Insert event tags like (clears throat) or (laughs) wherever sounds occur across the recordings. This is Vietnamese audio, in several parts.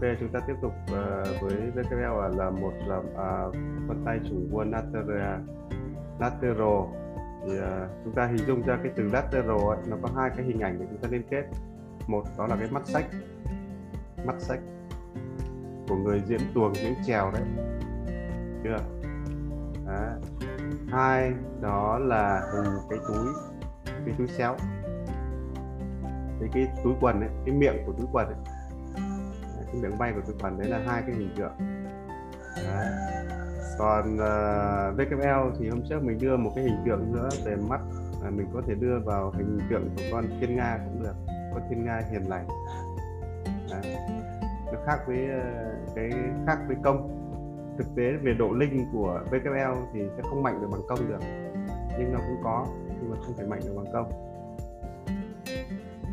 ok chúng ta tiếp tục uh, với VKL à, là một là uh, phần tay chủ quân lateral lateral. Thì uh, chúng ta hình dung ra cái từ lateral ấy, nó có hai cái hình ảnh để chúng ta liên kết. Một đó là cái mắt sách. Mắt sách của người diễn tuồng diễn trèo đấy. Chưa? Đó. hai đó là hình cái túi cái túi xéo. Cái cái túi quần ấy cái miệng của túi quần ấy cái miếng bay của túi quần đấy là hai cái hình tượng. Đấy. còn ờ, uh, VKL thì hôm trước mình đưa một cái hình tượng nữa về mắt à, mình có thể đưa vào hình tượng của con thiên nga cũng được. Con thiên nga hiền lành. Đấy. nó khác với uh, cái khác với công. Thực tế về độ linh của VKL thì sẽ không mạnh được bằng công được. Nhưng nó cũng có nhưng mà không thể mạnh được bằng công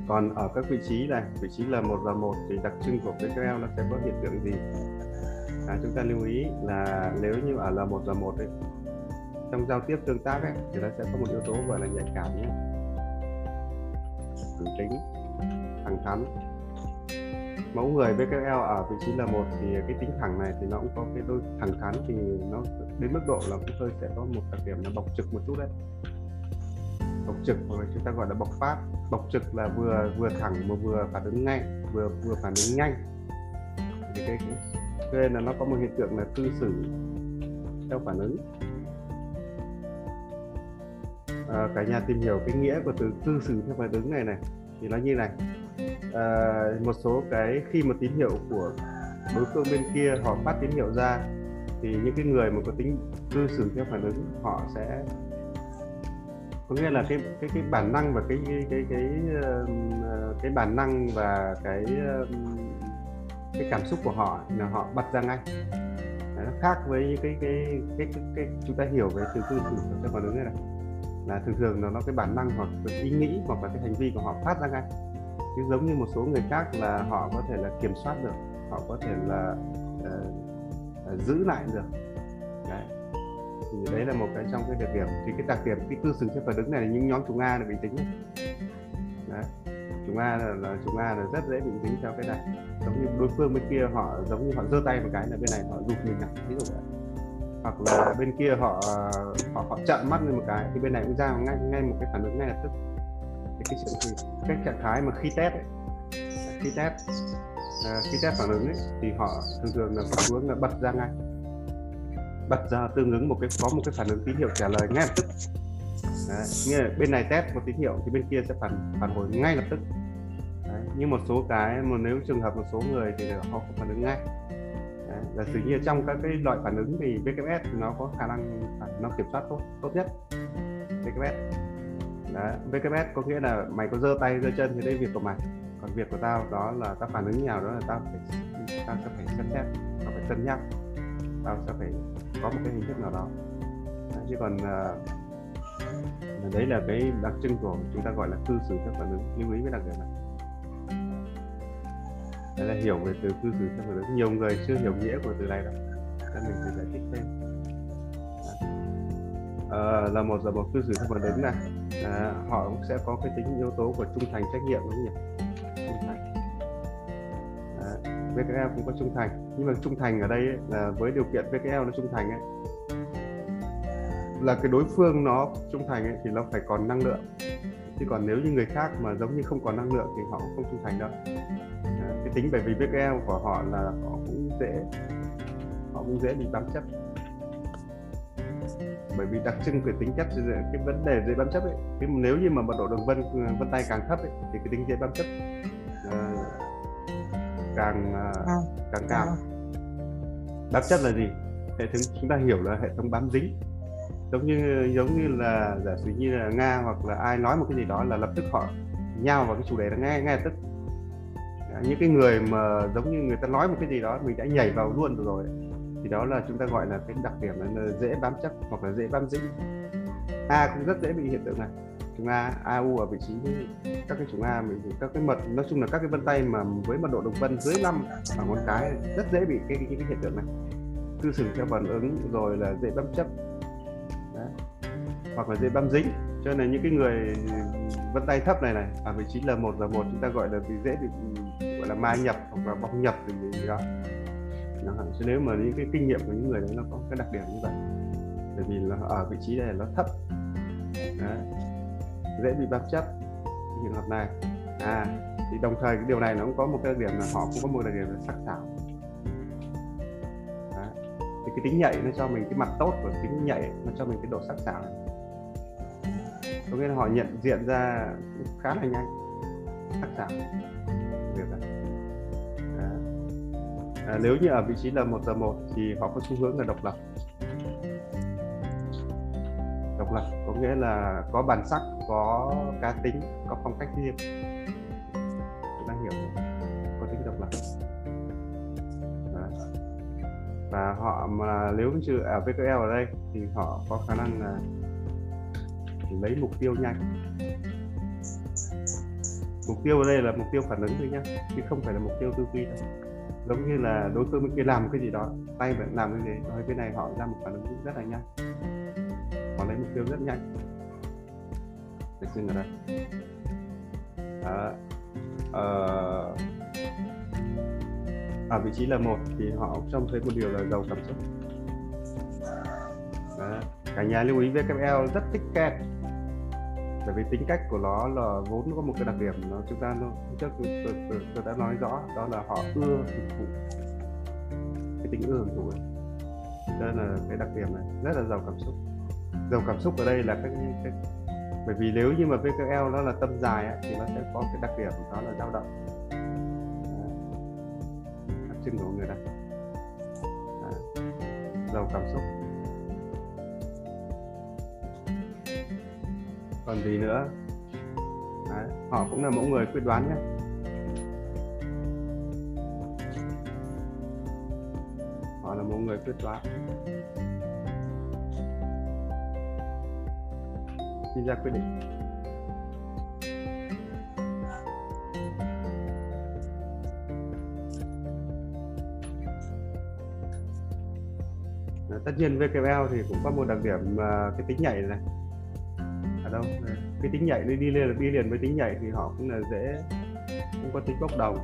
còn ở các vị trí này vị trí là một và một thì đặc trưng của cái VKL nó sẽ có hiện tượng gì? À, chúng ta lưu ý là nếu như ở là một và một ấy trong giao tiếp tương tác ấy thì nó sẽ có một yếu tố gọi là nhạy cảm nhé. Thẳng tính thẳng thắn. Mẫu người BKL ở vị trí là một thì cái tính thẳng này thì nó cũng có cái đôi thẳng thắn thì nó đến mức độ là cũng hơi sẽ có một đặc điểm là bọc trực một chút đấy bộc trực hoặc chúng ta gọi là bộc phát. Bộc trực là vừa vừa thẳng mà vừa phản ứng ngay vừa vừa phản ứng nhanh. Thì cái, cái cho nên là nó có một hiện tượng là cư xử theo phản ứng. À, cả nhà tìm hiểu cái nghĩa của từ cư xử theo phản ứng này này thì nó như này. À, một số cái khi một tín hiệu của đối phương bên kia họ phát tín hiệu ra thì những cái người mà có tính cư xử theo phản ứng họ sẽ có nghĩa là cái cái cái bản năng và cái cái cái cái ờ, cái bản năng và cái cái cảm xúc của họ là họ bật ra ngay. Nó khác với cái cái cái cái, cái chúng ta hiểu về từ tư tưởng theo phản ứng này, là thường thường là nó cái bản năng hoặc cái ý nghĩ hoặc là cái hành vi của họ phát ra ngay. Chứ giống như một số người khác là họ có thể là kiểm soát được họ có thể là uh, giữ lại được. Đấy thì đấy là một cái trong cái đặc điểm thì cái đặc điểm cái cư xử trên phản ứng này là những nhóm chúng A là bị tính đấy chúng A là, là chúng A là rất dễ bị tính theo cái này giống như đối phương bên kia họ giống như họ giơ tay một cái là bên này họ giục mình lại ví dụ vậy. Hoặc là bên kia họ họ họ trợn mắt lên một cái thì bên này cũng ra ngay ngay một cái phản ứng ngay lập tức. Thì cái sự cái trạng thái mà khi test ấy, khi test uh, khi test phản ứng ấy, thì họ thường thường là có hướng là bật ra ngay bật ra tương ứng một cái có một cái phản ứng tín hiệu trả lời ngay lập tức. Đấy, nghĩa là bên này test một tín hiệu thì bên kia sẽ phản phản hồi ngay lập tức. Đấy, nhưng một số cái mà nếu trường hợp một số người thì họ không phản ứng ngay. Đấy, là dĩ nhiên trong các cái loại phản ứng thì VKS thì nó có khả năng nó kiểm soát tốt tốt nhất. VKS Đấy, VKS có nghĩa là mày có giơ tay giơ chân thì đây việc của mày. Còn việc của tao đó là tao phản ứng nào đó là tao phải tao sẽ phải xem xét tao phải cân nhắc. Tao sẽ phải có một cái hình thức nào đó. Đấy, chứ còn uh, đấy là cái đặc trưng của chúng ta gọi là cư xử theo phản ứng. Lưu ý với đặc điểm này. Đây là hiểu về từ cư xử theo phản ứng. Nhiều người chưa hiểu nghĩa của từ này đâu. Nên mình phải giải thích thêm. À, là một là một cư xử theo phản ứng này. À, họ cũng sẽ có cái tính yếu tố của trung thành trách nhiệm đúng không nhỉ? VKL cũng có trung thành. Nhưng mà trung thành ở đây ấy, là với điều kiện VKL nó trung thành ấy là cái đối phương nó trung thành ấy, thì nó phải còn năng lượng. Chứ còn nếu như người khác mà giống như không còn năng lượng thì họ cũng không trung thành đâu. À, cái tính bởi vì VKL của họ là họ cũng dễ họ cũng dễ bị bám chấp. Bởi vì đặc trưng về tính chất cái vấn đề dễ bám chấp ấy nếu như mà mật độ đường vân vân tay càng thấp ấy, thì cái tính dễ bám chấp. Uh, càng uh, càng cao. bám chấp là gì? Hệ thống chúng ta hiểu là hệ thống bám dính. Giống như giống như là giả sử như là nga hoặc là ai nói một cái gì đó là lập tức họ nhau vào cái chủ đề đó ngay ngay lập tức. Những cái người mà giống như người ta nói một cái gì đó mình đã nhảy vào luôn rồi thì đó là chúng ta gọi là cái đặc điểm là dễ bám chấp hoặc là dễ bám dính. A cũng rất dễ bị hiện tượng này chúng A AU ở vị trí các cái chúng A mình các cái mật nói chung là các cái vân tay mà với mật độ đồng vân dưới 5 và ngón cái rất dễ bị cái, cái, cái, cái hiện tượng này. Tư sừng theo phản ứng rồi là dễ bám chấp. Đấy. hoặc là dễ bám dính. Cho nên những cái người vân tay thấp này này ở vị trí L1 L1 chúng ta gọi là bị dễ bị gọi là mai nhập hoặc là bong nhập gì, gì đó. Chứ nếu mà những cái kinh nghiệm của những người đấy nó có cái đặc điểm như vậy bởi vì là ở vị trí này nó thấp. Đấy dễ bị bám chấp trường hợp này. À thì đồng thời cái điều này nó cũng có một cái đặc điểm là họ cũng có một đặc điểm là sắc sảo. Thì cái tính nhạy nó cho mình cái mặt tốt của tính nhạy nó cho mình cái độ sắc sảo này. Có nghĩa là họ nhận diện ra khá là nhanh. Sắc sảo. Việc này à, nếu như ở vị trí là một giờ một thì họ có xu hướng là độc lập. Độc lập có nghĩa là có bản sắc có cá tính, có phong cách riêng. Chúng ta hiểu có tính độc lập. Đó. và họ mà nếu như ở VKL ở đây thì họ có khả năng là lấy mục tiêu nhanh. Mục tiêu ở đây là mục tiêu phản ứng thôi nhá, chứ không phải là mục tiêu tư duy đâu. Giống như là đối phương bên kia làm cái gì đó, tay vẫn làm cái gì nói bên này họ ra một phản ứng rất là nhanh. Họ lấy mục tiêu rất nhanh để dừng đây đó. Ờ, ở vị trí là một thì họ trông thấy một điều là giàu cảm xúc đó. cả nhà lưu ý VKL rất thích kẹt, bởi vì tính cách của nó là vốn có một cái đặc điểm nó chúng ta nó trước tôi, tôi, tôi đã nói rõ đó là họ ưa hưởng thụ. Cái tính ưa hưởng thụ này đó là cái đặc điểm này. Rất là giàu cảm xúc. Giàu cảm xúc ở đây là cái, cái bởi vì nếu như mà VKL nó là tâm dài ấy, thì nó sẽ có cái đặc điểm đó là dao động. Đặc trưng của người này giàu cảm xúc. Còn gì nữa? Đấy, họ cũng là mẫu người quyết đoán nhé. Họ là mẫu người quyết đoán. Khi ra quyết định. À, tất nhiên VKL thì cũng có một đặc điểm uh, cái tính nhảy này ở à, đâu cái tính nhảy đi đi liền đi liền với tính nhảy thì họ cũng là dễ cũng có tính bốc đồng.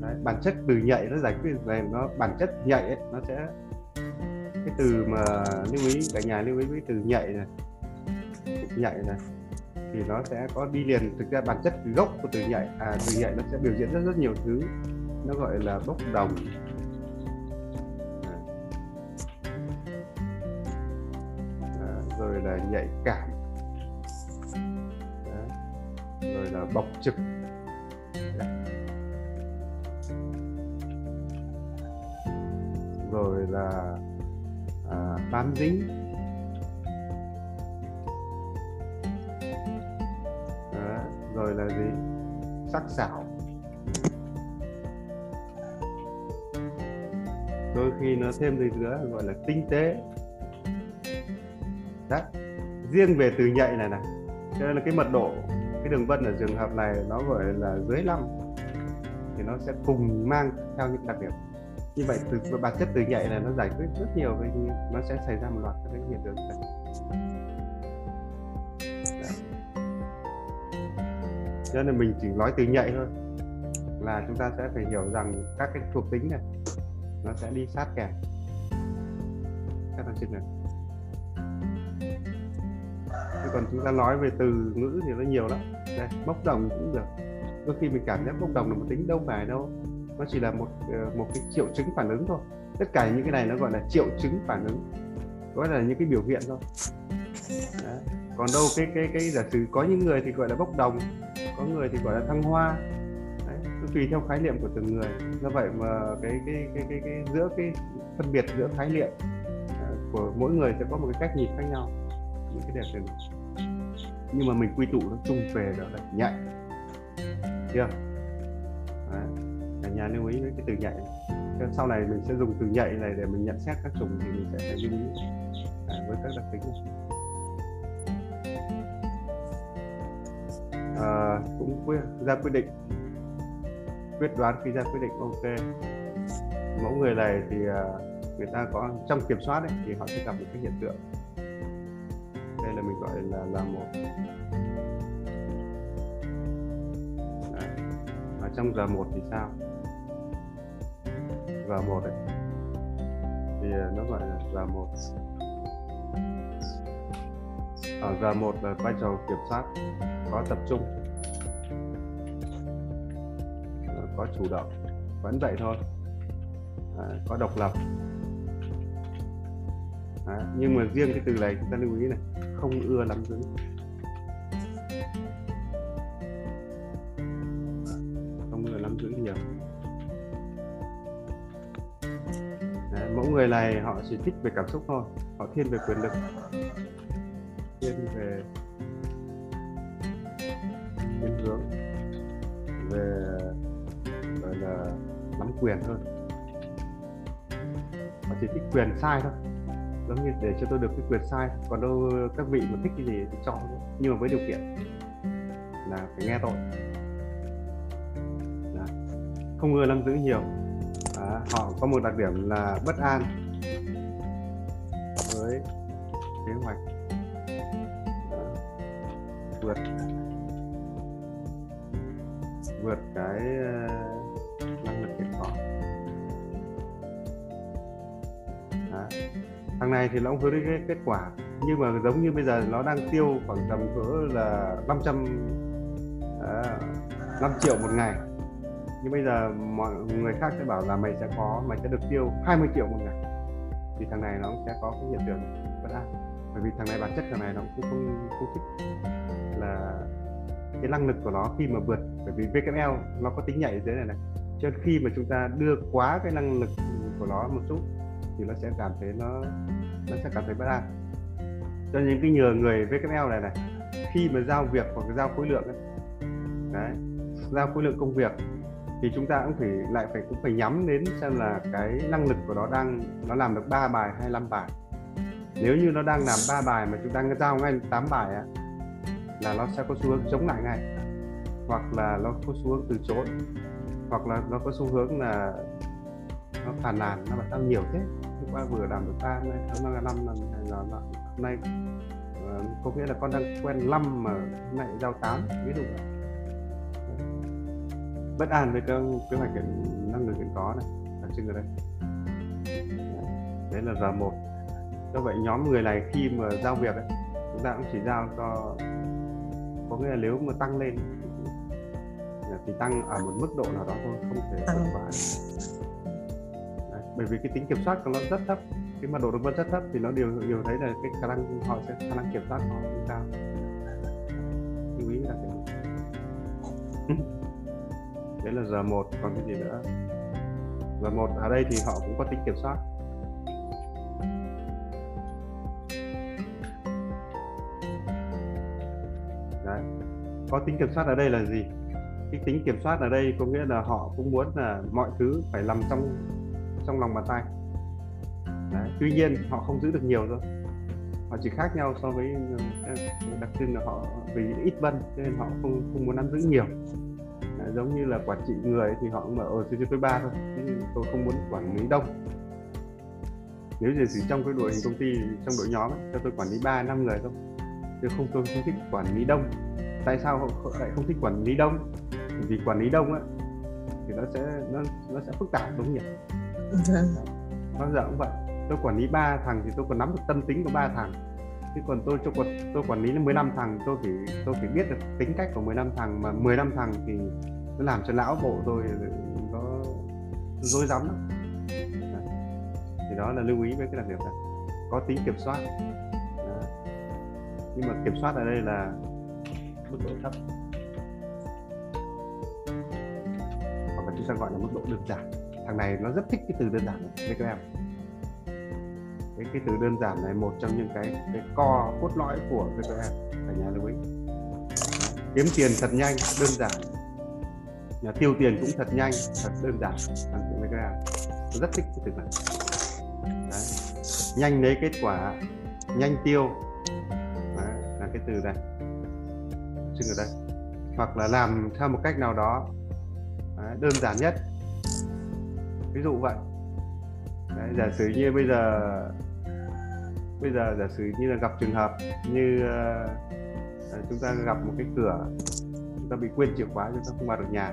Đấy, bản chất từ nhảy nó giải quyết về nó bản chất nhảy ấy, nó sẽ cái từ mà lưu ý, cả nhà lưu ý với từ nhạy này. Nhạy này. Thì nó sẽ có đi liền. Thực ra bản chất gốc của từ nhạy à từ nhạy nó sẽ biểu diễn rất rất nhiều thứ. Nó gọi là bốc đồng. À, rồi là nhạy cảm. Đó. rồi là bộc trực. Rồi là à, bám dính. Đó. rồi là gì? Sắc sảo. Đôi khi nó thêm gì nữa gọi là tinh tế. Đó riêng về từ nhạy này này. Cho nên là cái mật độ cái đường vân ở trường hợp này nó gọi là dưới 5 thì nó sẽ cùng mang theo những đặc điểm như vậy từ bản chất từ nhạy là nó giải quyết rất nhiều cái nó sẽ xảy ra một loạt các cái hiện tượng. Này. cho nên mình chỉ nói từ nhạy thôi, là chúng ta sẽ phải hiểu rằng các cái thuộc tính này, nó sẽ đi sát kèm các đặc trưng này. Thế còn chúng ta nói về từ ngữ thì nó nhiều lắm. Đây, bốc đồng cũng được. Đôi khi mình cảm giác bốc đồng là một tính đâu phải đâu nó chỉ là một ờ, một cái triệu chứng phản ứng thôi. Tất cả những cái này nó gọi là triệu chứng phản ứng. Gọi là những cái biểu hiện thôi. Đấy. còn đâu cái cái cái giả sử có những người thì gọi là bốc đồng có người thì gọi là thăng hoa. Đấy. nó tùy theo khái niệm của từng người. Do vậy mà cái cái cái cái, cái giữa cái phân biệt giữa khái niệm à, của mỗi người sẽ có một cái cách nhìn khác nhau. Những cái đẹp này nhưng mà mình quy tụ nó chung về đó là nhạy. Chưa? Đấy cả nhà lưu ý với cái từ nhạy. Sau này mình sẽ dùng từ nhạy này để mình nhận xét các trùng thì mình sẽ phải lưu ý. À, với các đặc tính này. À, cũng quyết, ra quyết định. Quyết đoán khi ra quyết định ok. Mẫu người này thì à, người ta có trong kiểm soát ấy, thì họ sẽ gặp một cái hiện tượng. Đây là mình gọi là là một. Đấy. ở trong giờ một thì sao? Và một ấy. Thì à, nó gọi là giờ một. À, Ở giờ một là vai trò kiểm soát có tập trung. À, có chủ động vẫn vậy thôi. À, có độc lập. À, nhưng mà riêng cái từ này chúng ta lưu ý này không ưa lắm dữ. Không ưa lắm dữ nhiều. Mẫu người này họ chỉ thích về cảm xúc thôi, họ thiên về quyền lực. Thiên về thiên hướng, về, gọi là, nắm quyền hơn họ chỉ thích quyền sai thôi. Giống như để cho tôi được cái quyền sai, còn đâu các vị mà thích cái gì thì cho nhưng mà với điều kiện là phải nghe tôi Đó. không ưa nắm giữ nhiều. Họ có một đặc điểm là bất an với kế hoạch. Vượt. Vượt cái ờ, năng lực hiện có. Thằng này thì nó cũng hướng đến cái kết quả. Nhưng mà giống như bây giờ nó đang tiêu khoảng tầm cỡ là 500 à, 5 triệu một ngày nhưng bây giờ mọi người khác sẽ bảo là mày sẽ có mày sẽ được tiêu 20 triệu một ngày. Thì thằng này nó cũng sẽ có cái hiện tượng bất an. Bởi vì thằng này bản chất thằng này nó cũng không không thích là cái năng lực của nó khi mà vượt. Bởi vì VKL nó có tính nhảy thế này này. Cho nên khi mà chúng ta đưa quá cái năng lực của nó một chút thì nó sẽ cảm thấy nó nó sẽ cảm thấy bất an. Cho những cái nhờ người VKL này này khi mà giao việc hoặc giao khối lượng ấy, đấy giao khối lượng công việc thì chúng ta cũng phải, lại phải, cũng phải nhắm đến xem là cái năng lực của nó đang, nó làm được 3 bài hay 5 bài. Nếu như nó đang làm 3 bài mà chúng ta giao ngay 8 bài á, là nó sẽ có xu hướng chống lại ngay. Hoặc là nó có xu hướng từ chối. Hoặc là nó có xu hướng là nó phản nàn, nó bảo tao nhiều thế, hôm qua vừa làm được ba nay tháng năm năm hay là hôm nay ờ, có nghĩa là con đang quen năm mà lại nay giao tám, ví dụ vậy bất an với cái kế hoạch hiện năng lực hiện có này. Đặc trưng ở đây. Đấy là giờ một do vậy nhóm người này khi mà giao việc ấy, chúng ta cũng chỉ giao cho có nghĩa là nếu mà tăng lên thì tăng ở một mức độ nào đó thôi không thể vượt quá. Bởi vì cái tính kiểm soát của nó rất thấp. Cái mật độ đồng vân rất thấp thì nó đều đều thấy là cái khả năng họ sẽ khả năng kiểm soát họ cao. Lưu ý là cái (laughs) đấy là giờ một, còn cái gì nữa? Giờ một, ở đây thì họ cũng có tính kiểm soát. Đấy. Có tính kiểm soát ở đây là gì? Cái tính kiểm soát ở đây có nghĩa là họ cũng muốn là mọi thứ phải nằm trong trong lòng bàn tay. Đấy. tuy nhiên họ không giữ được nhiều thôi. Họ chỉ khác nhau so với ờ, đặc trưng là họ vì ít vân nên họ không không muốn nắm giữ nhiều giống như là quản trị người thì họ cũng ở ở tôi ba thôi chứ tôi không muốn quản lý đông. Nếu như chỉ trong cái đội hình công ty trong đội nhóm ấy, cho tôi quản lý ba năm người thôi. Chứ không tôi không thích quản lý đông. Tại sao họ lại không thích quản lý đông? Vì quản lý đông á thì nó sẽ nó nó sẽ phức tạp đúng nhỉ? Bao giờ cũng vậy. Tôi quản lý ba thằng thì tôi còn nắm được tâm tính của ba thằng chứ còn tôi cho tôi quản lý 15 thằng, tôi phải tôi phải biết được tính cách của 15 thằng, mà 15 thằng thì nó làm cho lão bộ tôi nó rối rắm lắm. Thì đó là lưu ý với cái đặc điểm này có tính kiểm soát. Đó. nhưng mà kiểm soát ở đây là mức độ thấp. Hoặc là chúng ta gọi là mức độ đơn giản. Thằng này nó rất thích cái từ đơn giản này các em cái cái từ đơn giản này một trong những cái cái co cốt lõi của VPM cả nhà lưu ý kiếm tiền thật nhanh đơn giản. Nhà tiêu tiền cũng thật nhanh thật đơn giản bằng chuyện VPM tôi rất thích cái từ này. Đấy. nhanh lấy kết quả nhanh tiêu. Đấy, là cái từ này. Xin ở đây. Hoặc là làm theo một cách nào đó Đấy, đơn giản nhất. Ví dụ vậy. Đấy, giả sử như bây giờ bây giờ giả sử như là gặp trường hợp như uh, chúng ta gặp một cái cửa chúng ta bị quên chìa khóa chúng ta không vào được nhà.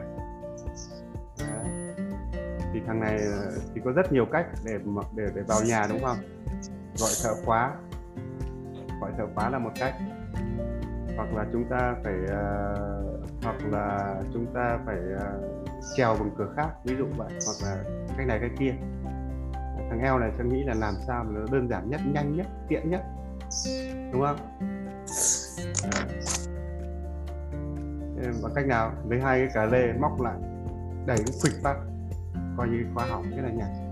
Đấy. thì thằng này ờ, thì có rất nhiều cách để để để vào nhà đúng không? Gọi thợ khóa. Gọi thợ khóa là một cách. Hoặc là chúng ta phải uh, hoặc là chúng ta phải uh, trèo bằng cửa khác ví dụ vậy hoặc là cách này cách kia thằng eo này tôi nghĩ là làm sao mà nó đơn giản nhất nhanh nhất tiện nhất. Đúng không? Bằng cách nào? Lấy hai cái cà lê móc lại đẩy nó phịch phát coi như khóa hỏng cái là nhanh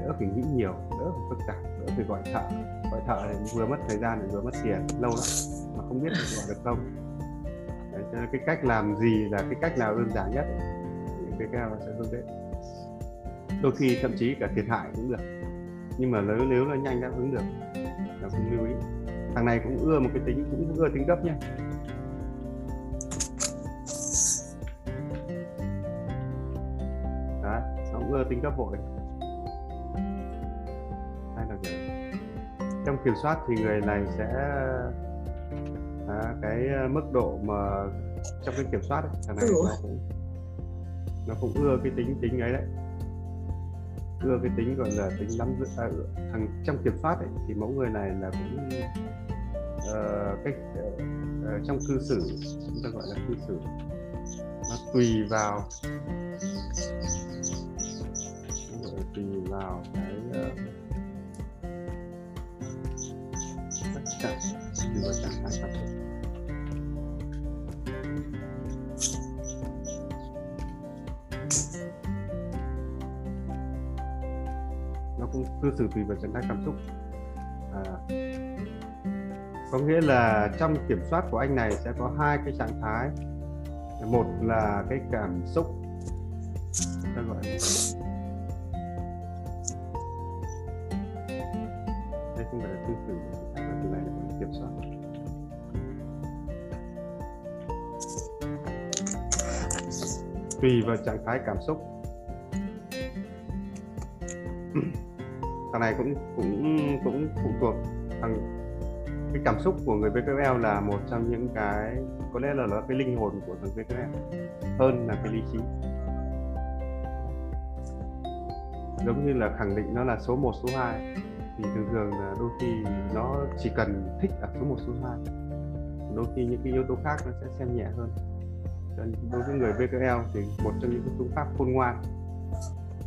đỡ phải nghĩ nhiều đỡ phải phức tạp đỡ phải gọi thợ. Gọi thợ thì vừa mất thời gian vừa mất tiền lâu lắm mà không biết gọi được không. Đấy, cho nên cái cách làm gì là cái cách nào đơn giản nhất những cái cao sẽ hướng đến đôi khi thậm chí cả thiệt hại cũng được. Nhưng mà nếu nếu là nhanh đáp ứng được là không lưu ý. Thằng này cũng ưa một cái tính cũng ưa tính gấp nhé đấy nó cũng ưa tính gấp vội. Hay là trong kiểm soát thì người này sẽ à, cái mức độ mà trong cái kiểm soát ấy, thằng này nó cũng nó cũng ưa cái tính tính ấy đấy ưa cái tính gọi là tính nắm giữ à, thằng trong kiểm soát ấy, thì mẫu người này là cũng uh, cách uh, trong cư xử chúng ta gọi là cư xử nó tùy vào. Tùy vào cái uh, tất cả tùy vào trạng thái cảm cũng cư xử tùy vào trạng thái cảm xúc à, có nghĩa là trong kiểm soát của anh này sẽ có hai cái trạng thái. Một là cái cảm xúc ta gọi là đây không phải là cư xử mà từ này là kiểm soát. Tùy vào trạng thái cảm xúc. Thằng này cũng cũng cũng phụ thuộc thằng cái cảm xúc của người VKL là một trong những cái có lẽ là nó cái linh hồn của thằng VKL hơn là cái lý trí. Giống như là khẳng định nó là số 1, số 2 thì thường thường là đôi khi nó chỉ cần thích ở số 1, số 2 đôi khi những cái yếu tố khác nó sẽ xem nhẹ hơn. Đối với người VKL thì một trong những cái phương pháp khôn ngoan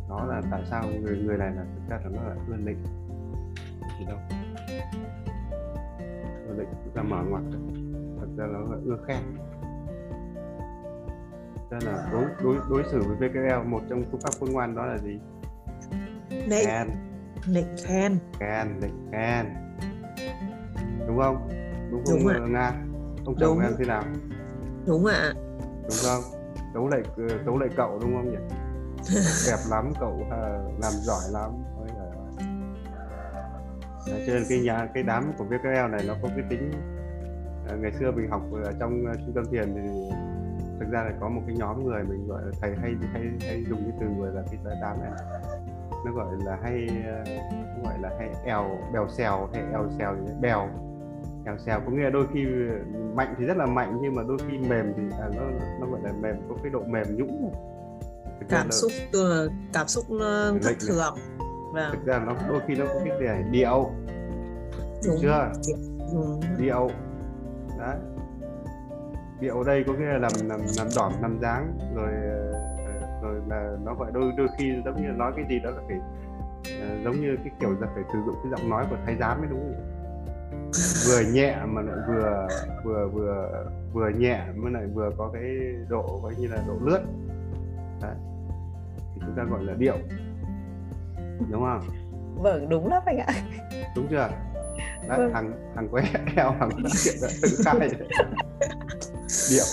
đó là tại sao người người này là thực ra là nó là ưa lệnh thì đâu ưa chúng ta mở ngoặt thật ra nó là ưa khen. Cho là đối đối đối xử với VKL một trong phương pháp khôn ngoan đó là gì? Lệnh khen. Lệnh khen. Khen lệnh khen. Đúng không? Đúng không đúng nga? Ông chồng em thế nào? Đúng ạ. Đúng không? Tấu lệ tấu lệ cậu đúng không nhỉ (laughs) đẹp lắm cậu làm giỏi lắm. Ôi giời Đấy, cho nên cái nhà cái đám của VKL này nó có cái tính à, ngày xưa mình học ở trong à, trung tâm thiền thì thực ra là có một cái nhóm người mình gọi là thầy hay hay hay dùng cái từ gọi là cái đám này. Nó gọi là hay à, gọi là hay èo bèo xèo hay èo xèo gì bèo. Èo xèo có nghĩa là đôi khi mạnh thì rất là mạnh nhưng mà đôi khi mềm thì à, nó nó gọi là mềm có cái độ mềm nhũn cảm xúc là cảm xúc thất thường. Vâng. thực ra nó đôi khi nó có cái để điệu. Đúng. chưa? Đúng. điệu. Đấy. Điệu ở đây có nghĩa là làm làm làm đỏm làm dáng rồi ờ, rồi là nó gọi đôi đôi khi giống như nói cái gì đó là phải uh, giống như cái kiểu là phải sử dụng cái giọng nói của thái giám mới đúng không? vừa nhẹ mà lại vừa vừa vừa vừa nhẹ mới lại vừa có cái độ coi như là độ lướt đấy. Thì chúng ta gọi là điệu. Đúng không? Vâng đúng lắm anh ạ. Đúng chưa? Đấy, vâng. thằng thằng quay (laughs) eo thằng phát hiện đã tự khai điệu.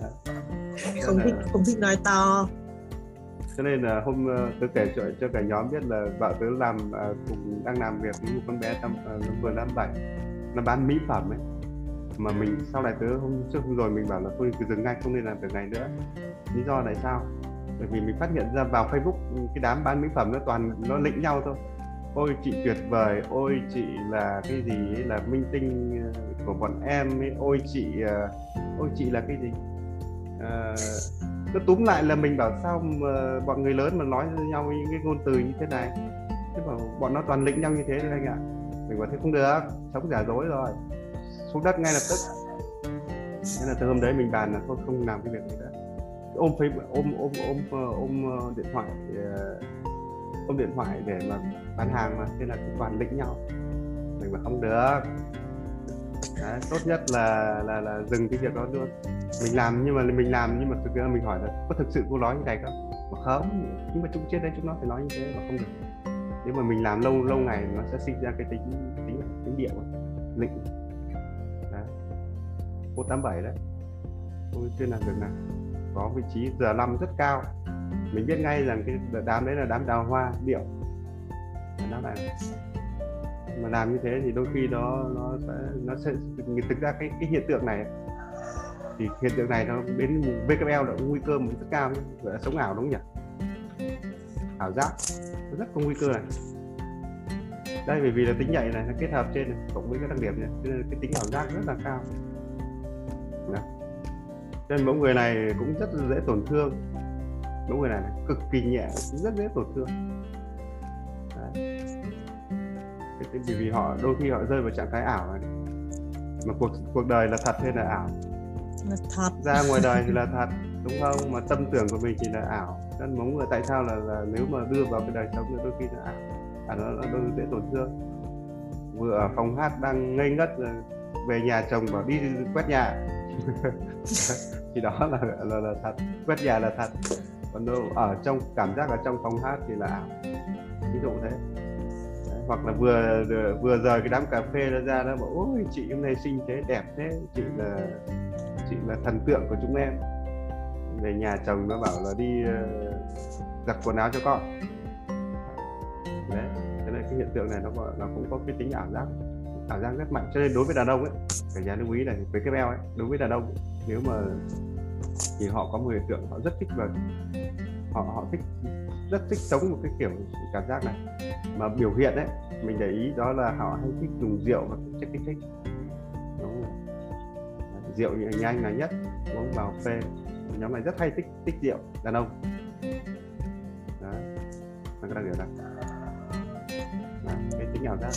Đấy. không thích không thích nói to. Cho nên là hôm ờ, tôi kể cho, cho cả nhóm biết là vợ tớ làm uh, cùng đang làm việc với một con bé năm uh, vừa năm bảy nó bán mỹ phẩm ấy mà mình sau này tớ hôm trước hôm rồi mình bảo là thôi cứ dừng ngay không nên làm việc này nữa. Lý do tại sao? Bởi vì mình phát hiện ra vào Facebook ừ, cái đám bán mỹ phẩm nó toàn nó lĩnh nhau thôi. Ôi chị tuyệt vời ôi chị là cái gì ấy, là minh tinh ờ, của bọn em ấy. Ôi chị ờ, ôi chị là cái gì? À, túm lại là mình bảo sao mà bọn người lớn mà nói với nhau những cái ngôn từ như thế này. Thế bảo bọn nó toàn lĩnh nhau như thế đấy anh ạ. Mình bảo thế không được sống giả dối rồi xuống đất ngay lập tức. Nên là từ hôm đấy mình bàn là không không làm cái việc gì nữa. Ôm Facebook ôm ôm ôm ờ, ôm, ờ, điện thoại ờ, ôm điện thoại để mà bán hàng mà. Thế là cứ toàn lĩnh nhau. Mình mà không được. Đấy, tốt nhất là là là dừng cái việc đó luôn. Mình làm nhưng mà mình làm nhưng mà thực ra mình hỏi là có thực sự cô nói như này không? Mà không nhưng mà chúng chết đấy chúng nó phải nói như thế. Mà không được. Nếu mà mình làm lâu lâu ngày nó sẽ sinh ra cái tính tính tính điệu lịnh cô 87 đấy. Tôi chuyên làm việc này, có vị trí giờ năm rất cao. Mình biết ngay rằng cái đám đấy là đám đào hoa, điệu. Đám này. Mà làm như thế thì đôi khi nó nó sẽ nó sẽ thực ra cái cái hiện tượng này thì hiện tượng này nó đến VKL là nguy cơ một rất cao gọi là sống ảo đúng không nhỉ? Ảo giác. Nó rất có nguy cơ này. Đây, bởi vì là tính nhạy này, nó kết hợp trên này, cộng với cái đặc điểm này, cho nên cái tính ảo giác rất là cao cho nên mẫu người này cũng rất dễ tổn thương. Mẫu người này, này cực kỳ nhẹ cũng rất dễ tổn thương. Đấy. bởi vì họ đôi khi họ rơi vào trạng thái ảo này. Mà cuộc cuộc đời là thật hay là ảo? Là thật. Ra ngoài đời thì là thật đúng không? Mà tâm tưởng của mình chỉ là ảo. Nên móng người tại sao là, là nếu mà đưa vào cái đời sống thì đôi khi là ảo. À nó là đôi dễ tổn thương. Vừa ở phòng hát đang ngây ngất về nhà chồng bảo đi quét nhà (laughs) thì đó là, là là thật. Quét nhà là thật. Còn đâu ở trong cảm giác ở trong phòng hát thì là ảo. Ví dụ thế. Đấy, hoặc là vừa vừa rời cái đám cà phê nó ra nó bảo ôi chị hôm nay xinh thế đẹp thế chị là chị là thần tượng của chúng em. Về nhà chồng nó bảo là đi uh, giặt quần áo cho con. Đấy cho nên cái hiện tượng này nó nó cũng có cái tính ảo giác ảo giác rất mạnh. Cho nên đối với đàn ông ấy cả nhà lưu ý này với cái beo ấy đối với đàn ông nếu mà thì họ có một hiện tượng họ rất thích và họ họ thích rất thích sống một cái kiểu cảm giác này. Mà biểu hiện đấy mình để ý đó là họ hay thích dùng rượu và chất kích thích. Đúng rồi. rượu nhanh là nhất uống vào phê. Nhóm này rất hay thích thích rượu đàn ông. Đấy là cái đặc điểm này cái tính ảo giác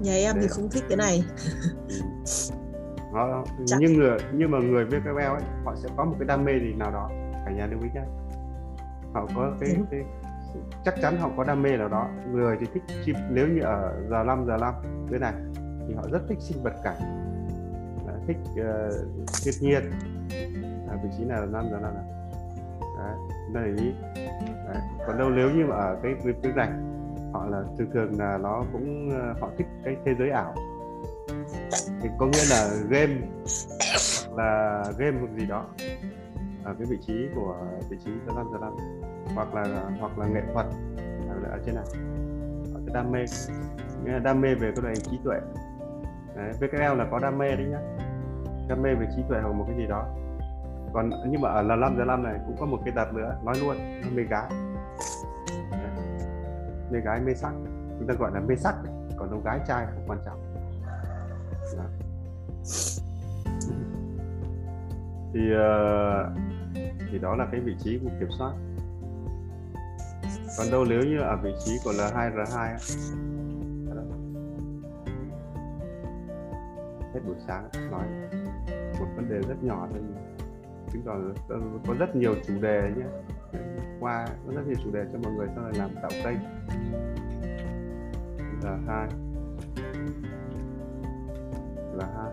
nhà em thì không thích cái này (laughs) họ nhưng người nhưng mà người VKL ấy họ sẽ có một cái đam mê gì nào đó cả nhà lưu ý nhé họ có cái, cái chắc chắn họ có đam mê nào đó. Người thì thích chim nếu như ở giờ 5 giờ 5 cái này thì họ rất thích sinh vật cảnh. Thích uh, thiên nhiên. À, vị trí là 5 giờ 5 này đấy đây ý. Đấy. còn đâu nếu như mà ở cái cái này họ là thường thường là nó cũng họ thích cái thế giới ảo thì có nghĩa là game là game hoặc gì đó ở cái vị trí của vị trí giờ năm giờ năm hoặc là hoặc là nghệ thuật là ở trên này. Cái đam mê. Nghĩa là đam mê về cái loại trí tuệ. Đấy, VKL là có đam mê đấy nhá. Đam mê về trí tuệ hoặc một cái gì đó. Còn nhưng mà ở là năm giờ năm này cũng có một cái đặt nữa nói luôn mê gái. Đấy. mê gái mê sắc. Chúng ta gọi là mê sắc. Còn đâu gái trai không quan trọng đó. thì uh, thì đó là cái vị trí của kiểm soát. Còn đâu nếu như ở vị trí của L2 R2 hết buổi sáng nói một vấn đề rất nhỏ thôi. Chứng tỏ ờ, có rất nhiều chủ đề nhé qua có rất nhiều chủ đề cho mọi người sau này làm tạo kênh. Dạ, là hai là hai.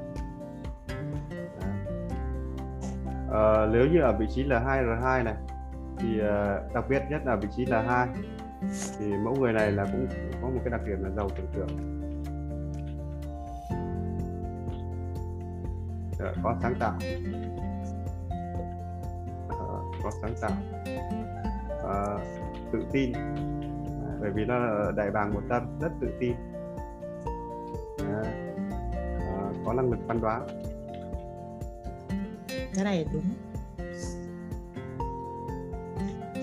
À, nếu như ở vị trí là hai r 2 này thì uh, đặc biệt nhất là vị trí là hai thì mẫu người này là cũng có một cái đặc điểm là giàu tưởng tượng. À, có sáng tạo. À, có sáng tạo. À, tự tin. Bởi vì nó là đại bàng một tâm rất tự tin có năng lực phán đoán. Cái này đúng.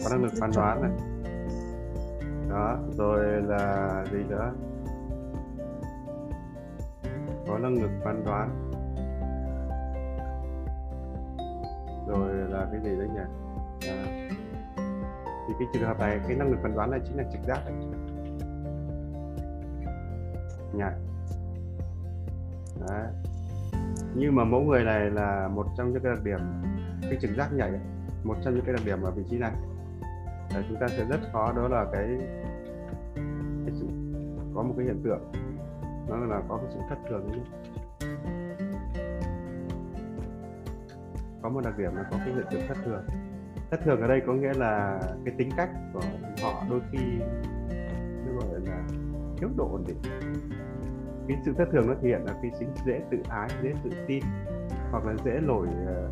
Có năng lực phán đoán này. Đó rồi là gì nữa? Có năng lực phán đoán. Rồi là cái gì đấy nhỉ? À, thì cái trường hợp này cái năng lực phán đoán này chính là trực giác đấy. Nhạy đấy nhưng mà mẫu người này là một trong những cái đặc điểm cái trực giác nhạy ấy, một trong những cái đặc điểm ở vị trí này. Đấy, chúng ta sẽ rất khó đó là cái, cái sự có một cái hiện tượng nó là có cái sự thất thường. Ấy. có một đặc điểm là có cái hiện tượng thất thường. Thất thường ở đây có nghĩa là cái tính cách của họ đôi khi nó gọi là thiếu độ ổn định cái sự thất thường nó thể hiện là cái tính dễ tự ái dễ tự tin hoặc là dễ nổi ờ,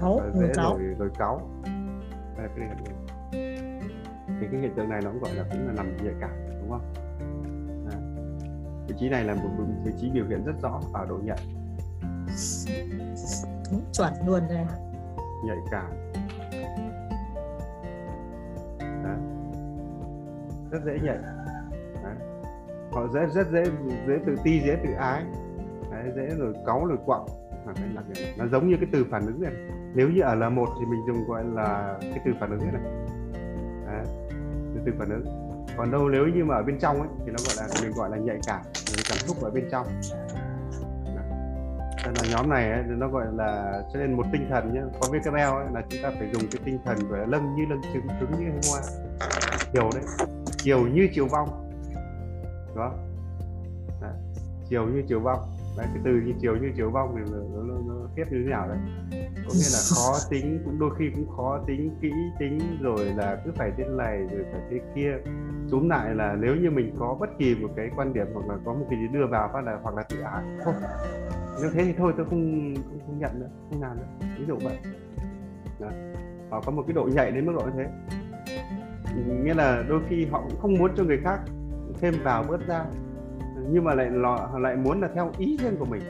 cáu. người dễ cáu. nổi nổi cáu. Đây cái tượng thì cái hiện tượng này nó cũng gọi là cũng là nằm nhạy cảm đúng không? Vị trí này là một vị trí biểu hiện rất rõ ở độ nhạy. Đúng chuẩn luôn đây nhạy cảm. Đấy. rất dễ nhạy họ dễ rất dễ dễ tự ti dễ tự ái. Đấy, dễ rồi cáu rồi quặng là cái là cái nó giống như cái từ phản ứng này. Nếu như ở là một thì mình dùng gọi là cái từ phản ứng này. Đấy. từ, từ phản ứng. Còn đâu nếu như mà ở bên trong ấy thì nó gọi là mình gọi là nhạy cảm. Cái cảm xúc ở bên trong. Đấy. Nên là nhóm này ấy, nó gọi là cho nên một tinh thần nhé có VKL ấy, là chúng ta phải dùng cái tinh thần gọi là lâng như lâng trứng trứng như hoa. Chiều đấy. Chiều như chiều vong đó. Đấy. chiều như chiều vong. Đấy cái từ như chiều như chiều vong thì nó, nó, nó thiết như thế nào đấy? Có nghĩa là khó (laughs) tính cũng đôi khi cũng khó tính kỹ tính rồi là cứ phải thế này rồi phải thế kia. Túm lại là nếu như mình có bất kỳ một cái quan điểm hoặc là có một cái gì đưa vào phát là hoặc là tự ái thôi. Nếu thế thì thôi tôi không không, không nhận nữa không làm nữa. Ví dụ vậy. Đó. họ có một cái độ nhạy đến mức độ như thế. Nghĩa là đôi khi họ cũng không muốn cho người khác thêm vào bớt ra. Nhưng mà lại lọ lại muốn là theo ý riêng của mình.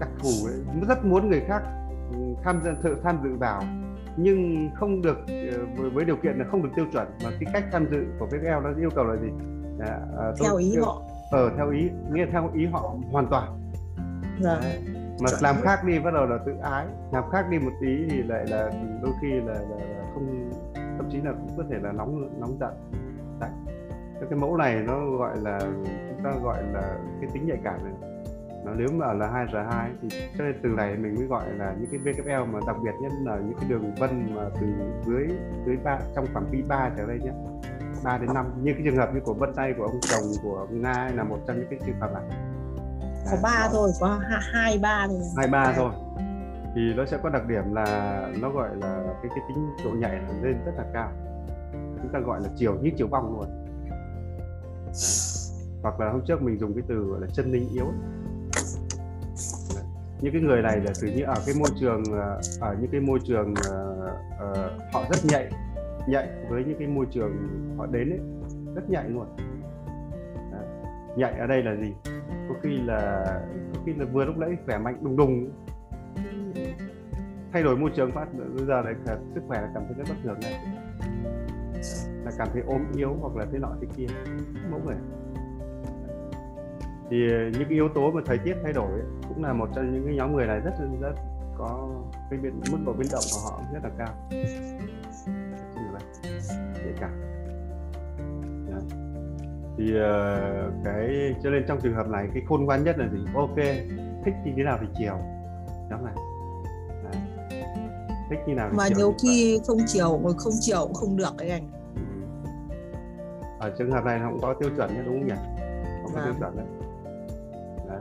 Đặc thù ấy, rất muốn người khác ừ, tham sự tham dự vào. Nhưng không được ờ, với, điều kiện là không được tiêu chuẩn. Mà cái cách tham dự của VKL nó yêu cầu là gì? À, à, tôi theo ý yêu- họ. Ờ theo ý nghĩa theo ý họ hoàn toàn. Dạ. Mà Chuẩn làm khác đi bắt đầu là tự ái. Làm khác đi một tí thì lại là đôi khi là, là, là không thậm chí là cũng có thể là nóng nóng giận. Cái- cái mẫu này nó gọi là chúng ta gọi là cái tính nhạy cảm này. Nó nếu mà là 2 giờ 2 thì cho nên từ này mình mới gọi là những cái VKL mà đặc biệt nhất là những cái đường vân mà từ dưới dưới ba trong phạm vi 3 trở lên nhé. 3 đến 5 như cái trường hợp như của vân tay của ông chồng của ông Nga là một trong những cái trường hợp này. Có ba thôi có ha- hai ba thôi. Hai ba thôi. Thì nó sẽ có đặc điểm là nó gọi là cái cái tính độ nhạy lên rất là cao. Chúng ta gọi là chiều như chiều vong luôn hoặc là hôm trước mình dùng cái từ gọi là chân linh yếu Đấy. những cái người này là tự như ở cái môi trường ờ, ở những cái môi trường uh, họ rất nhạy nhạy với những cái môi trường họ đến ấy rất nhạy luôn Đấy. nhạy ở đây là gì có khi là có khi là vừa lúc nãy khỏe mạnh đùng đùng thay đổi môi trường phát bây giờ lại sức khỏe là cảm thấy rất bất thường này là cảm thấy ốm yếu hoặc là thế nọ thế kia mẫu người thì ờ, những yếu tố mà thời tiết thay đổi ấy, cũng là một trong những cái nhóm người này rất rất có cái biến, mức độ biến động của họ rất là cao. Nhạy cảm thì ờ, cái cho nên trong trường hợp này cái khôn ngoan nhất là gì? Ok thích như thế nào thì chiều. Nhóm này Đấy. thích như nào thì mà chiều nhiều vậy. khi không chiều không chiều cũng không được đấy anh. Ở trường hợp này nó cũng có tiêu chuẩn nhé đúng không nhỉ? Không có tiêu Vâng. chuẩn đấy. Đấy.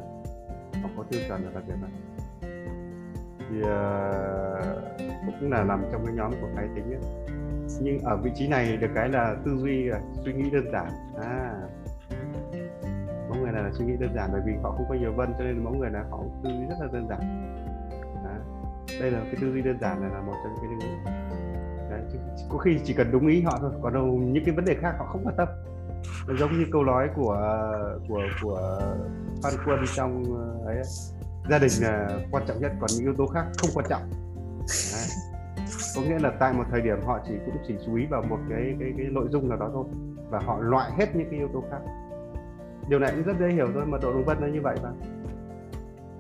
Không có tiêu chuẩn là đặc biệt này. Thì ờ, cũng là nằm trong cái nhóm của cái tính ấy. nhưng ở vị trí này được cái là tư duy là suy nghĩ đơn giản. À. Mẫu người này là suy nghĩ đơn giản bởi vì họ không có nhiều vân cho nên mẫu người này họ tư duy rất là đơn giản. Đấy. đây là cái tư duy đơn giản này là một trong những cái có khi chỉ cần đúng ý họ thôi, còn đâu những cái vấn đề khác họ không quan tâm giống như câu nói của của của Phan Quân trong ờ, ấy gia đình là quan trọng nhất, còn những yếu tố khác không quan trọng Đấy. có nghĩa là tại một thời điểm họ chỉ cũng chỉ chú ý vào một cái cái cái nội dung nào đó thôi, và họ loại hết những cái yếu tố khác điều này cũng rất dễ hiểu thôi mà độ đồng vân nó như vậy mà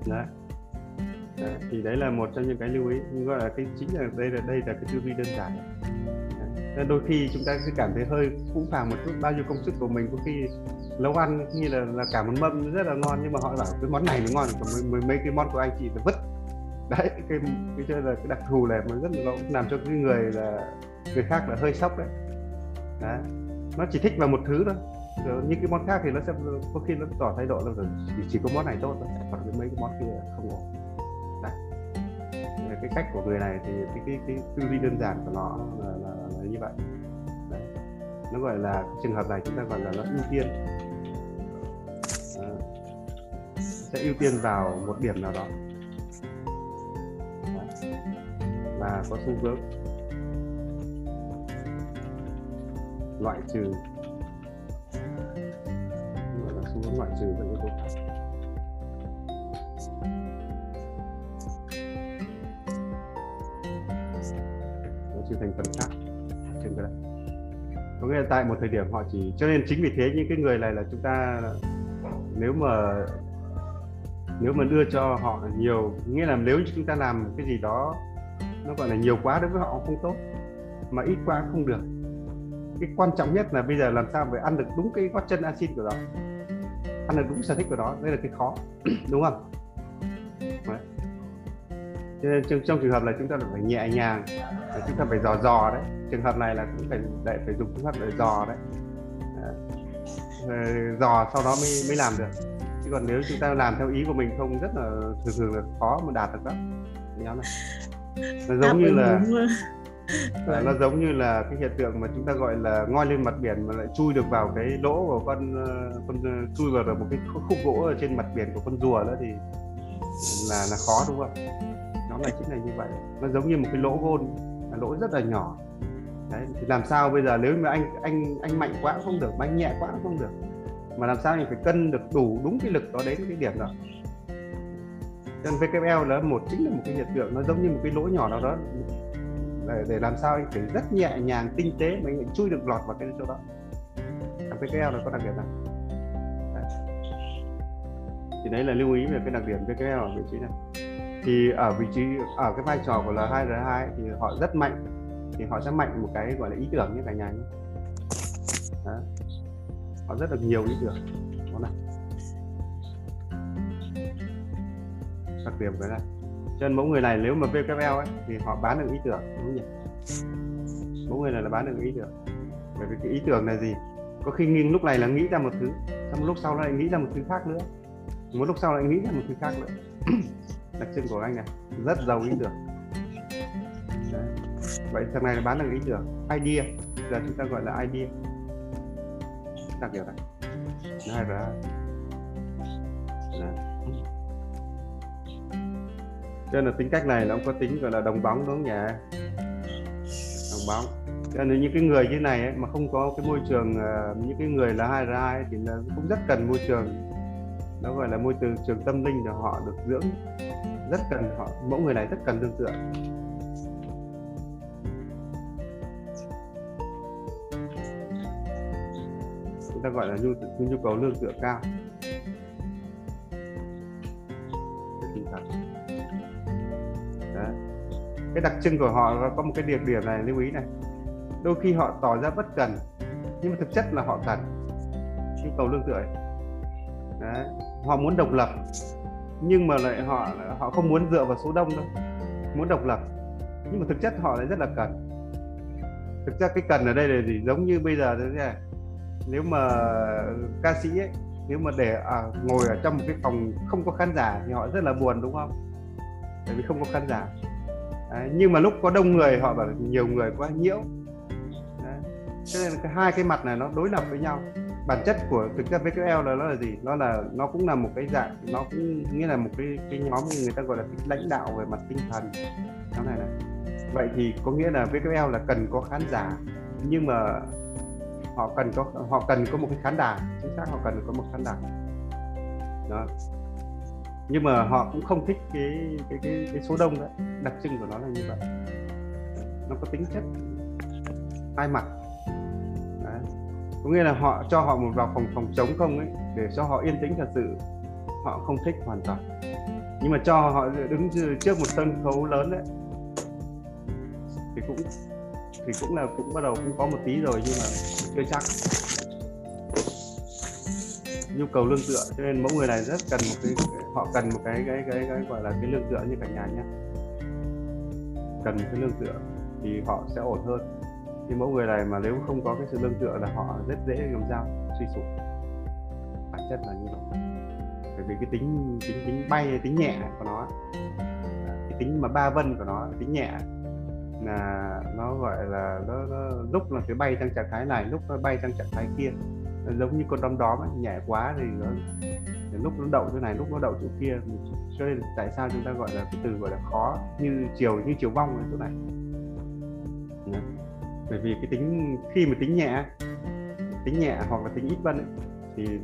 đấy thì đấy là một trong những cái lưu ý. Gọi là cái chính là đây là đây là cái tư duy đơn giản nên đôi khi chúng ta sẽ cảm thấy hơi cũng phàng một chút. Bao nhiêu công sức của mình có khi nấu ăn như là là cả một mâm rất là ngon nhưng mà họ bảo cái món này mới ngon còn mấy, mấy cái món của anh chị là vứt. Đấy cái cái chơi là cái đặc thù này mà rất là nó làm cho cái người là người khác là hơi sốc đấy. Đấy nó chỉ thích vào một thứ thôi. Rồi những cái món khác thì nó sẽ có khi nó tỏ thái độ là chỉ, chỉ có món này tốt thôi còn mấy cái món kia không ổn cái cách của người này thì cái cái cái tư duy đơn giản của nó là, là, là như vậy. Đấy. nó gọi là trường hợp này chúng ta gọi là nó ưu tiên. À, sẽ ưu tiên vào một điểm nào đó. Đấy. và có xu hướng loại trừ. Gọi là xu hướng loại trừ tại một thời điểm họ chỉ cho nên chính vì thế những cái người này là chúng ta nếu mà nếu mà đưa cho họ nhiều nghĩa là nếu chúng ta làm cái gì đó nó gọi là nhiều quá đối với họ không tốt mà ít quá không được. Cái quan trọng nhất là bây giờ làm sao phải ăn được đúng cái gót chân axit của nó ăn được đúng sở thích của nó đây là cái khó (clears throat) đúng không? Đấy. cho nên trong, trong trường hợp là chúng ta phải nhẹ nhàng chúng ta phải dò dò đấy trường hợp này là cũng phải để phải dùng phương pháp để dò đấy, đấy. dò sau đó mới mới làm được chứ còn nếu chúng ta làm theo ý của mình không rất là thường thường là khó mà đạt được đó nhóm này nó giống như là À, nó giống như là cái hiện tượng mà chúng ta gọi là ngoi lên mặt biển mà lại chui được vào cái lỗ của con ờ, con ờ, chui vào được một cái khúc gỗ ở trên mặt biển của con rùa đó thì là là khó đúng không? Nó là chính là như vậy. Nó giống như một cái lỗ gôn, là lỗ rất là nhỏ. Đấy, thì làm sao bây giờ nếu mà anh anh anh mạnh quá cũng không được, mà anh nhẹ quá cũng không được. Mà làm sao anh phải cân được đủ đúng cái lực đó đến cái điểm đó. Nên VKL là một chính là một cái hiện tượng nó giống như một cái lỗ nhỏ nào đó để, để làm sao anh phải rất nhẹ nhàng tinh tế mà anh chui được lọt vào cái chỗ đó làm vkl là có đặc điểm này đấy. thì đấy là lưu ý về cái đặc điểm vkl ở vị trí này thì ở vị trí ở cái vai trò của L2R2 thì họ rất mạnh thì họ sẽ mạnh một cái, gọi là, ý tưởng như cả nhà nhé. Đó. họ rất là nhiều ý tưởng. Đó này đặc điểm cái này cho nên mẫu người này nếu mà VKL ấy, thì họ bán được ý tưởng, đúng không nhỉ? Mẫu người này là bán được ý tưởng. Bởi vì cái ý tưởng là gì? Có khi nghiêng lúc này là nghĩ ra một thứ, xong một lúc sau lại nghĩ ra một thứ khác nữa. Một lúc sau lại nghĩ ra một thứ khác nữa. (coughs) Đặc trưng của anh này, rất giàu ý tưởng vậy thằng này là bán được ý tưởng idea. Giờ chúng ta gọi là idea. Đặc biệt này. Hai là dạ. cho nên là tính cách này nó cũng có tính gọi là đồng bóng đúng không nhỉ? Đồng bóng. Cho nên những cái người như này ấy, mà không có cái môi trường uh, những cái người là hai ra hai thì là cũng rất cần môi trường. Nó gọi là môi trường trường tâm linh để họ được dưỡng. Rất cần họ mẫu người này rất cần tương tượng ta gọi là nhu, nhu cầu lương tựa cao. Cái đặc trưng của họ có một cái điểm điểm này lưu ý này. Đôi khi họ tỏ ra bất cần nhưng mà thực chất là họ cần. Nhu cầu lương tựa Đấy. họ muốn độc lập nhưng mà lại họ họ không muốn dựa vào số đông đâu. Muốn độc lập nhưng mà thực chất họ lại rất là cần. Thực ra cái cần ở đây là gì? Giống như bây giờ thế này nếu mà ca sĩ ấy nếu mà để à, ngồi ở trong một cái phòng không có khán giả thì họ rất là buồn đúng không? Bởi vì không có khán giả. Đấy, nhưng mà lúc có đông người họ bảo nhiều người quá nhiễu. Đấy. cho nên cái hai cái mặt này nó đối lập với nhau. Bản chất của thực ra VQL là nó là gì? Nó là nó cũng là một cái dạng nó cũng nghĩa là một cái cái nhóm người ta gọi là cái lãnh đạo về mặt tinh thần. Cái này này. Vậy thì có nghĩa là VQL là cần có khán giả nhưng mà họ cần có họ cần có một cái khán đài chính xác họ cần có một khán đài. Đó. Nhưng mà họ cũng không thích cái cái cái, cái số đông đấy đặc trưng của nó là như vậy. Nó có tính chất hai mặt. Đấy. có nghĩa là họ cho họ một vào phòng phòng trống không ấy để cho họ yên tĩnh thật sự họ không thích hoàn toàn. Nhưng mà cho họ đứng trước một sân khấu lớn đấy thì cũng thì cũng là cũng bắt đầu cũng có một tí rồi nhưng mà chưa chắc. Nhu cầu lương tựa cho nên mỗi người này rất cần một cái họ cần một cái cái cái, cái gọi là cái lương tựa như cả nhà nhé. Cần một cái lương tựa thì họ sẽ ổn hơn. Nhưng mỗi người này mà nếu không có cái sự lương tựa là họ rất dễ làm sao suy sụp. Bản chất là như vậy. Bởi vì cái tính tính tính bay tính nhẹ của nó cái tính mà ba vân của nó tính nhẹ là nó gọi là nó, nó lúc là cái bay sang trạng thái này lúc nó bay sang trạng thái kia. Nó giống như con đom đóm ấy, nhẹ quá thì nó lúc nó đậu chỗ này lúc nó đậu chỗ kia cho nên tại sao chúng ta gọi là cái từ gọi là khó như chiều như chiều vong ở chỗ này. Bởi vì cái tính khi mà tính nhẹ tính nhẹ hoặc là tính ít vân ấy, thì,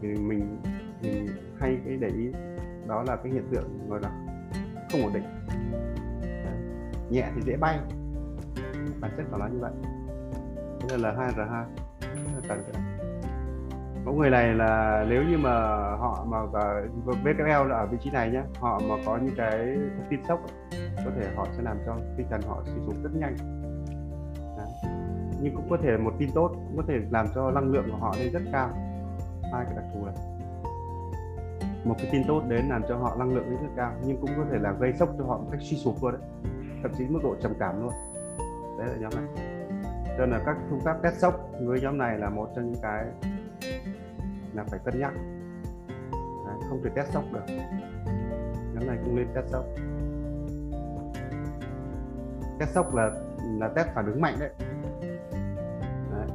thì mình mình hay cái để ý đó là cái hiện tượng gọi là không ổn định nhẹ thì dễ bay. Bản chất của nó như vậy. Thế là L2 R2 cần mẫu người này là nếu như mà họ mà VKL là ở vị trí này nhé họ mà có những cái thông tin sốc, có thể họ sẽ làm cho tinh thần họ suy sụp rất nhanh. Đấy. nhưng cũng có thể một tin tốt, cũng có thể làm cho năng lượng của họ lên rất cao. Hai cái đặc thù này. Một cái tin tốt đến làm cho họ năng lượng lên rất cao, nhưng cũng có thể là gây sốc cho họ một cách suy sụp luôn đấy thậm chí mức độ trầm cảm luôn. Đấy là nhóm này. Cho nên là các phương pháp test sốc với nhóm này là một trong những cái là phải cân nhắc. Đấy, không thể test sốc được. Nhóm này không nên test sốc. Test sốc là là test phản ứng mạnh đấy, đấy.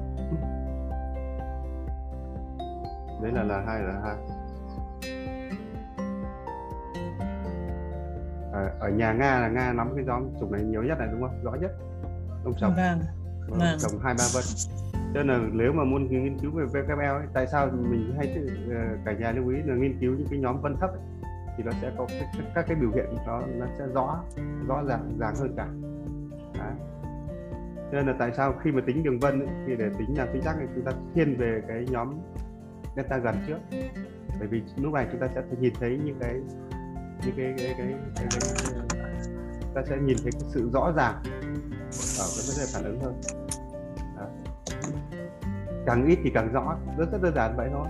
đấy là là hai là hai ở, nhà nga là nga nắm cái nhóm chủng này nhiều nhất này đúng không rõ nhất ông chồng vâng. vâng. chồng hai ba vân cho nên là nếu mà muốn nghiên cứu về VKL ấy, tại sao mình hay ờ, cả nhà lưu ý là nghiên cứu những cái nhóm vân thấp ấy, thì nó sẽ có các, các cái biểu hiện đó nó sẽ rõ rõ ràng ràng hơn cả Đấy. cho nên là tại sao khi mà tính đường vân ấy, thì để tính làm chính xác thì chúng ta thiên về cái nhóm delta gần trước bởi vì lúc này chúng ta sẽ nhìn thấy những cái những cái cái cái, cái, cái, cái ta sẽ nhìn thấy cái sự rõ ràng ở cái vấn đề phản ứng hơn. Đó. càng ít thì càng rõ rất rất đơn giản vậy thôi.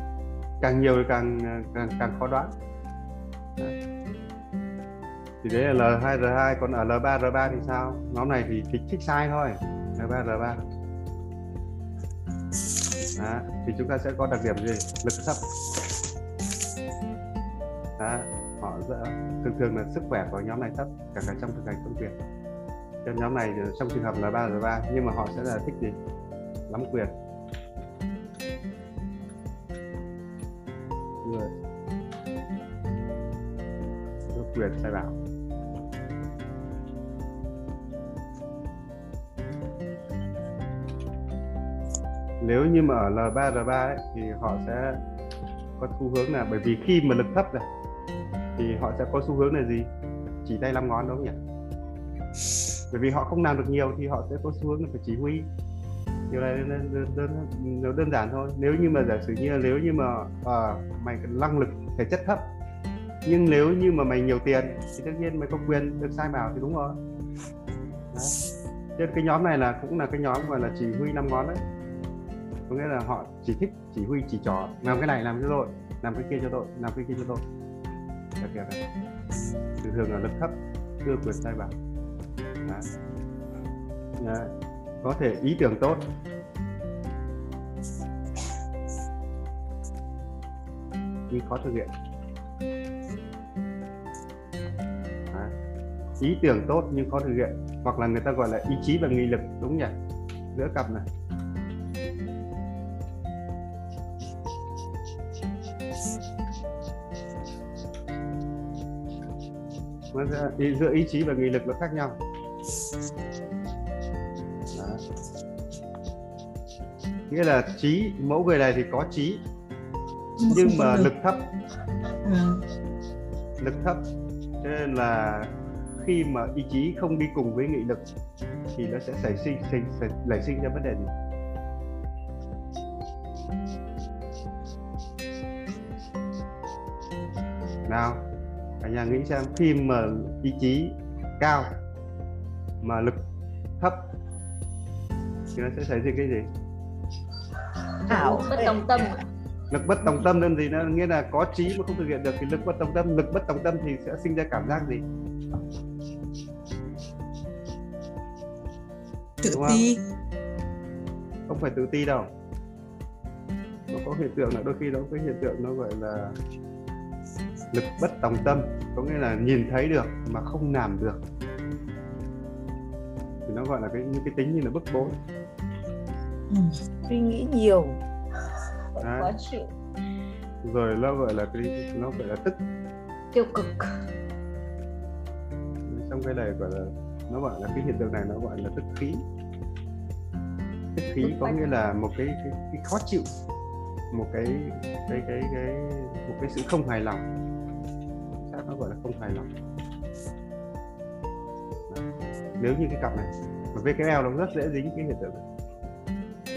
Càng nhiều thì càng càng càng khó đoán. Đó. thì đấy là L2 R2 còn ở L3 R3 thì sao? Nhóm này thì kịch trích sai thôi. L3 R3 Đó. thì chúng ta sẽ có đặc điểm gì? Lực thấp. Đó họ dỡ, thường thường là sức khỏe của nhóm này thấp cả cả trong thực hành công việc. Cho nhóm này trong trường hợp là ba giờ ba nhưng mà họ sẽ là thích gì? Lắm quyền. Người. Quyền sai bảo. Nếu như mà ở L3 R3 ấy, thì họ sẽ có xu hướng là bởi vì khi mà lực thấp này thì họ sẽ có xu hướng là gì? Chỉ tay năm ngón đúng không nhỉ? Bởi vì họ không làm được nhiều thì họ sẽ có xu hướng là phải chỉ huy. Điều này đơn, đơn, đơn, đơn giản thôi. Nếu như mà giả sử như là nếu như mà à, mày năng lực thể chất thấp nhưng nếu như mà mày nhiều tiền thì tất nhiên mày có quyền được sai bảo thì đúng rồi. Nên cái nhóm này là cũng là cái nhóm gọi là chỉ huy năm ngón đấy. Có nghĩa là họ chỉ thích chỉ huy chỉ trò làm cái này làm cho rồi làm cái kia cho tôi làm cái kia cho tôi các kia này thường thường là lực thấp, chưa quyền sai bảo Đấy. Đấy. có thể ý tưởng tốt. Nhưng khó thực hiện. Đấy. ý tưởng tốt nhưng khó thực hiện. Hoặc là người ta gọi là ý chí và nghị lực, đúng nhỉ? Giữa cặp này. nó sẽ ý, giữa ý chí và nghị lực nó khác nhau. Đó. nghĩa là trí mẫu người này thì có trí nhưng mà lực thấp. Lực thấp. Cho nên là khi mà ý chí không đi cùng với nghị lực thì nó sẽ xảy sinh sinh nảy sinh ra vấn đề gì? Nào cả nhà nghĩ xem khi mà ý chí cao mà lực thấp thì nó sẽ xảy ra cái gì? Ảo bất đồng tâm. Lực bất đồng tâm nên gì nó nghĩa là có trí mà không thực hiện được thì lực bất đồng tâm lực bất đồng tâm thì sẽ sinh ra cảm giác gì? Tự ti. Không phải tự ti đâu. Nó có hiện tượng là đôi khi nó có hiện tượng nó gọi là lực bất đồng tâm có nghĩa là nhìn thấy được mà không làm được. Thì nó gọi là cái những cái tính như là bức bối. Ừ. suy nghĩ nhiều. Khó chịu. Rồi nó gọi là cái nó gọi là tức. Tiêu cực. Trong cái này gọi là nó gọi là cái hiện tượng này nó gọi là tức khí. Tức khí có nghĩa là một cái, cái, cái khó chịu một cái cái cái cái một cái sự không hài lòng nó gọi là không hài lòng. Nếu như cái cặp này mà VKL nó rất dễ dính cái hiện tượng này.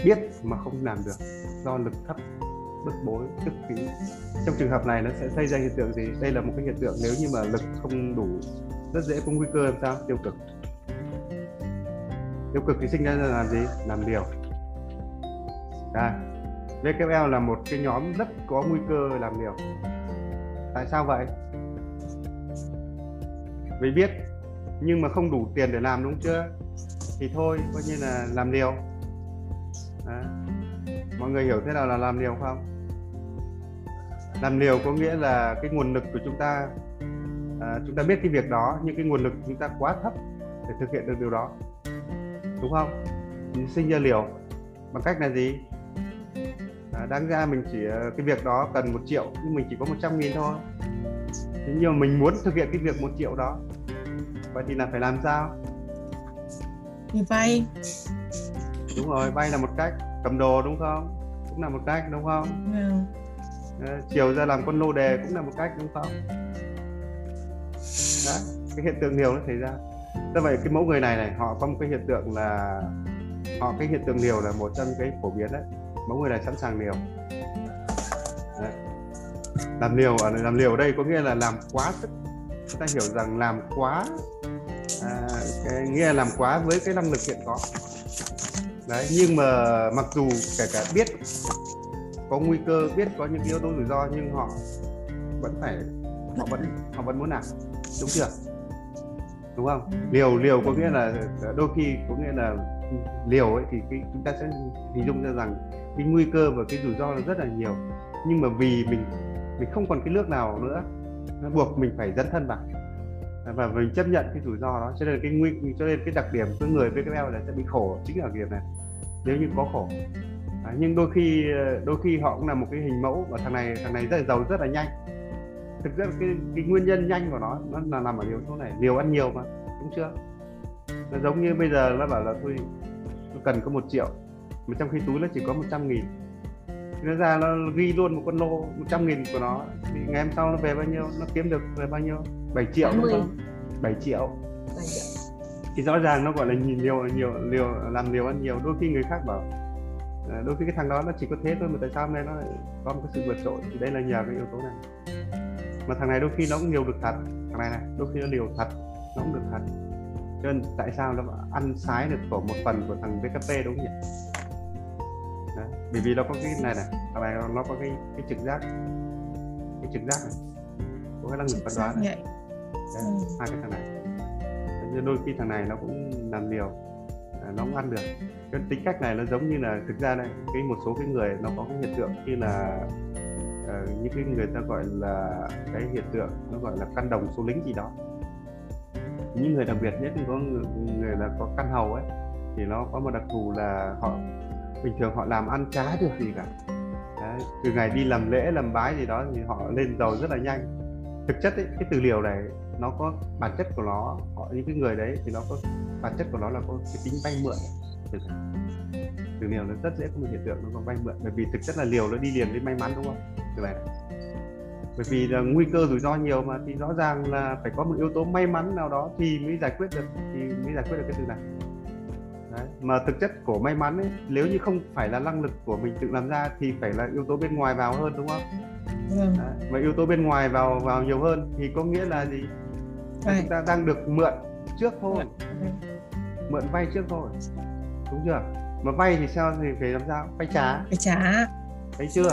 Biết mà không làm được, do lực thấp, bức bối, tức khí. Trong trường hợp này nó sẽ gây ra hiện tượng gì? Đây là một cái hiện tượng nếu như mà lực không đủ, rất dễ có nguy cơ làm sao? Tiêu cực. Tiêu cực thì sinh ra là làm gì? Làm điều đây. VKL là một cái nhóm rất có nguy cơ làm điều tại sao vậy? Vì biết nhưng mà không đủ tiền để làm đúng chưa? Thì thôi coi như là làm liều. Đấy. mọi người hiểu thế nào là làm liều không? Làm liều có nghĩa là cái nguồn lực của chúng ta à, chúng ta biết cái việc đó nhưng cái nguồn lực của chúng ta quá thấp để thực hiện được điều đó. Đúng không? Mình sinh ra liều. Bằng cách là gì? À, đáng ra mình chỉ à, cái việc đó cần một triệu nhưng mình chỉ có 100 nghìn thôi thế nhưng mà mình muốn thực hiện cái việc một triệu đó. Vậy thì là phải làm sao? Thì vay. Đúng rồi vay là một cách. Cầm đồ đúng không? Cũng là một cách đúng không? Ừ. chiều ra làm con lô đề cũng là một cách đúng không? Đấy, cái hiện tượng liều nó xảy ra. Do vậy cái mẫu người này này họ có một cái hiện tượng là họ cái hiện tượng liều là một trong cái phổ biến đấy. Mẫu người này sẵn sàng liều. Đấy làm liều ở làm liều ở đây có nghĩa là làm quá sức. Chúng ta hiểu rằng làm quá à, cái nghĩa là làm quá với cái năng lực hiện có. Đấy nhưng mà mặc dù kể cả biết có nguy cơ biết có những yếu tố rủi ro nhưng họ vẫn phải họ vẫn họ vẫn muốn làm. Đúng chưa? Đúng không? Liều liều có nghĩa là đôi khi có nghĩa là liều ấy thì cái, chúng ta sẽ hình dung ra rằng cái nguy cơ và cái rủi ro là rất là nhiều. Nhưng mà vì mình mình không còn cái nước nào nữa. Nó buộc mình phải dấn thân vào. Và mình chấp nhận cái rủi ro đó. Cho nên cái nguy cho nên cái đặc điểm của người VKL là sẽ bị khổ chính ở điểm này nếu như có khổ. À, nhưng đôi khi đôi khi họ cũng là một cái hình mẫu và thằng này thằng này rất là giàu rất là nhanh. Thực ra cái cái nguyên nhân nhanh của nó nó là nằm ở điều số này. Liều ăn nhiều mà đúng chưa? Nó giống như bây giờ nó bảo là tôi tôi cần có một triệu mà trong khi túi nó chỉ có 100 nghìn nó ra nó ghi luôn một con lô 100 nghìn của nó. Thì ngày hôm sau nó về bao nhiêu nó kiếm được về bao nhiêu? 7 triệu đúng không 7 triệu. 7 triệu. Thì rõ ràng nó gọi là nhìn nhiều nhiều liều làm liều ăn nhiều. Đôi khi người khác bảo à, đôi khi cái thằng đó nó chỉ có thế thôi mà tại sao hôm nay nó lại có một cái sự vượt trội? Thì đây là nhờ cái yếu tố này. Mà thằng này đôi khi nó cũng liều được thật. Thằng này này đôi khi nó liều thật nó cũng được thật. Cho nên tại sao nó ăn sái được của một phần của thằng VKP đúng không nhỉ. Bởi vì nó có cái này này thằng này nó có cái cái trực giác. Cái trực giác này có cái năng lực phán đoán này. Đấy, ừ. hai cái thằng này. Nên đôi khi thằng này nó cũng làm liều à, nó cũng ăn được. Cái tính cách này nó giống như là thực ra này cái một số cái người nó có cái hiện tượng như là uh, những cái người ta gọi là cái hiện tượng nó gọi là căn đồng số lính gì đó. Những người đặc biệt nhất thì có người, người là có căn hầu ấy thì nó có một đặc thù là họ bình thường họ làm ăn chả được gì cả. Đấy, từ ngày đi làm lễ làm bái gì đó thì họ lên giàu rất là nhanh. Thực chất ấy, cái từ liều này nó có bản chất của nó họ những cái người đấy thì nó có bản chất của nó là có cái tính vay mượn. Từ, từ liều nó rất dễ có một hiện tượng nó có vay mượn bởi vì thực chất là liều nó đi liền với may mắn đúng không? Từ này. Bởi vì là nguy cơ rủi ro nhiều mà thì rõ ràng là phải có một yếu tố may mắn nào đó thì mới giải quyết được thì mới giải quyết được cái từ này. Đấy. mà thực chất của may mắn ấy nếu như không phải là năng lực của mình tự làm ra thì phải là yếu tố bên ngoài vào hơn đúng không? Đấy. và yếu tố bên ngoài vào vào nhiều hơn thì có nghĩa là gì? Là chúng ta đang được mượn trước thôi. Mượn vay trước thôi. Đúng chưa? Mà vay thì sao thì phải làm sao? Phải trả. Phải trả. Thấy chưa?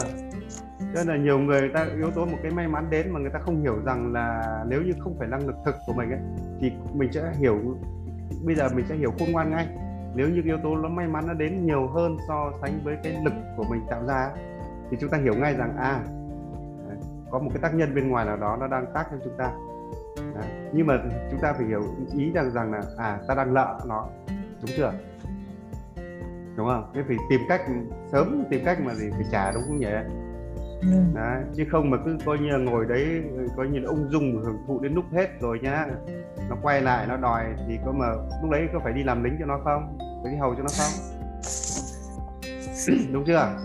Cho nên là nhiều người ta yếu tố một cái may mắn đến mà người ta không hiểu rằng là nếu như không phải năng lực thực của mình ấy, thì mình sẽ hiểu bây giờ mình sẽ hiểu khôn ngoan ngay nếu như yếu tố nó may mắn nó đến nhiều hơn so sánh với cái lực của mình tạo ra thì chúng ta hiểu ngay rằng à có một cái tác nhân bên ngoài nào đó nó đang tác cho chúng ta. À, nhưng mà chúng ta phải hiểu ý rằng rằng là à ta đang lợ nó. Đúng chưa? Đúng không? Thế phải tìm cách sớm tìm cách mà gì? Phải trả đúng không nhỉ? Ừ. đấy, chứ không mà cứ coi như là ngồi đấy coi như là ung dung hưởng thụ đến lúc hết rồi nhá. Nó quay lại nó đòi thì có mà lúc đấy có phải đi làm lính cho nó không? Phải đi hầu cho nó không? (coughs) Đúng chưa?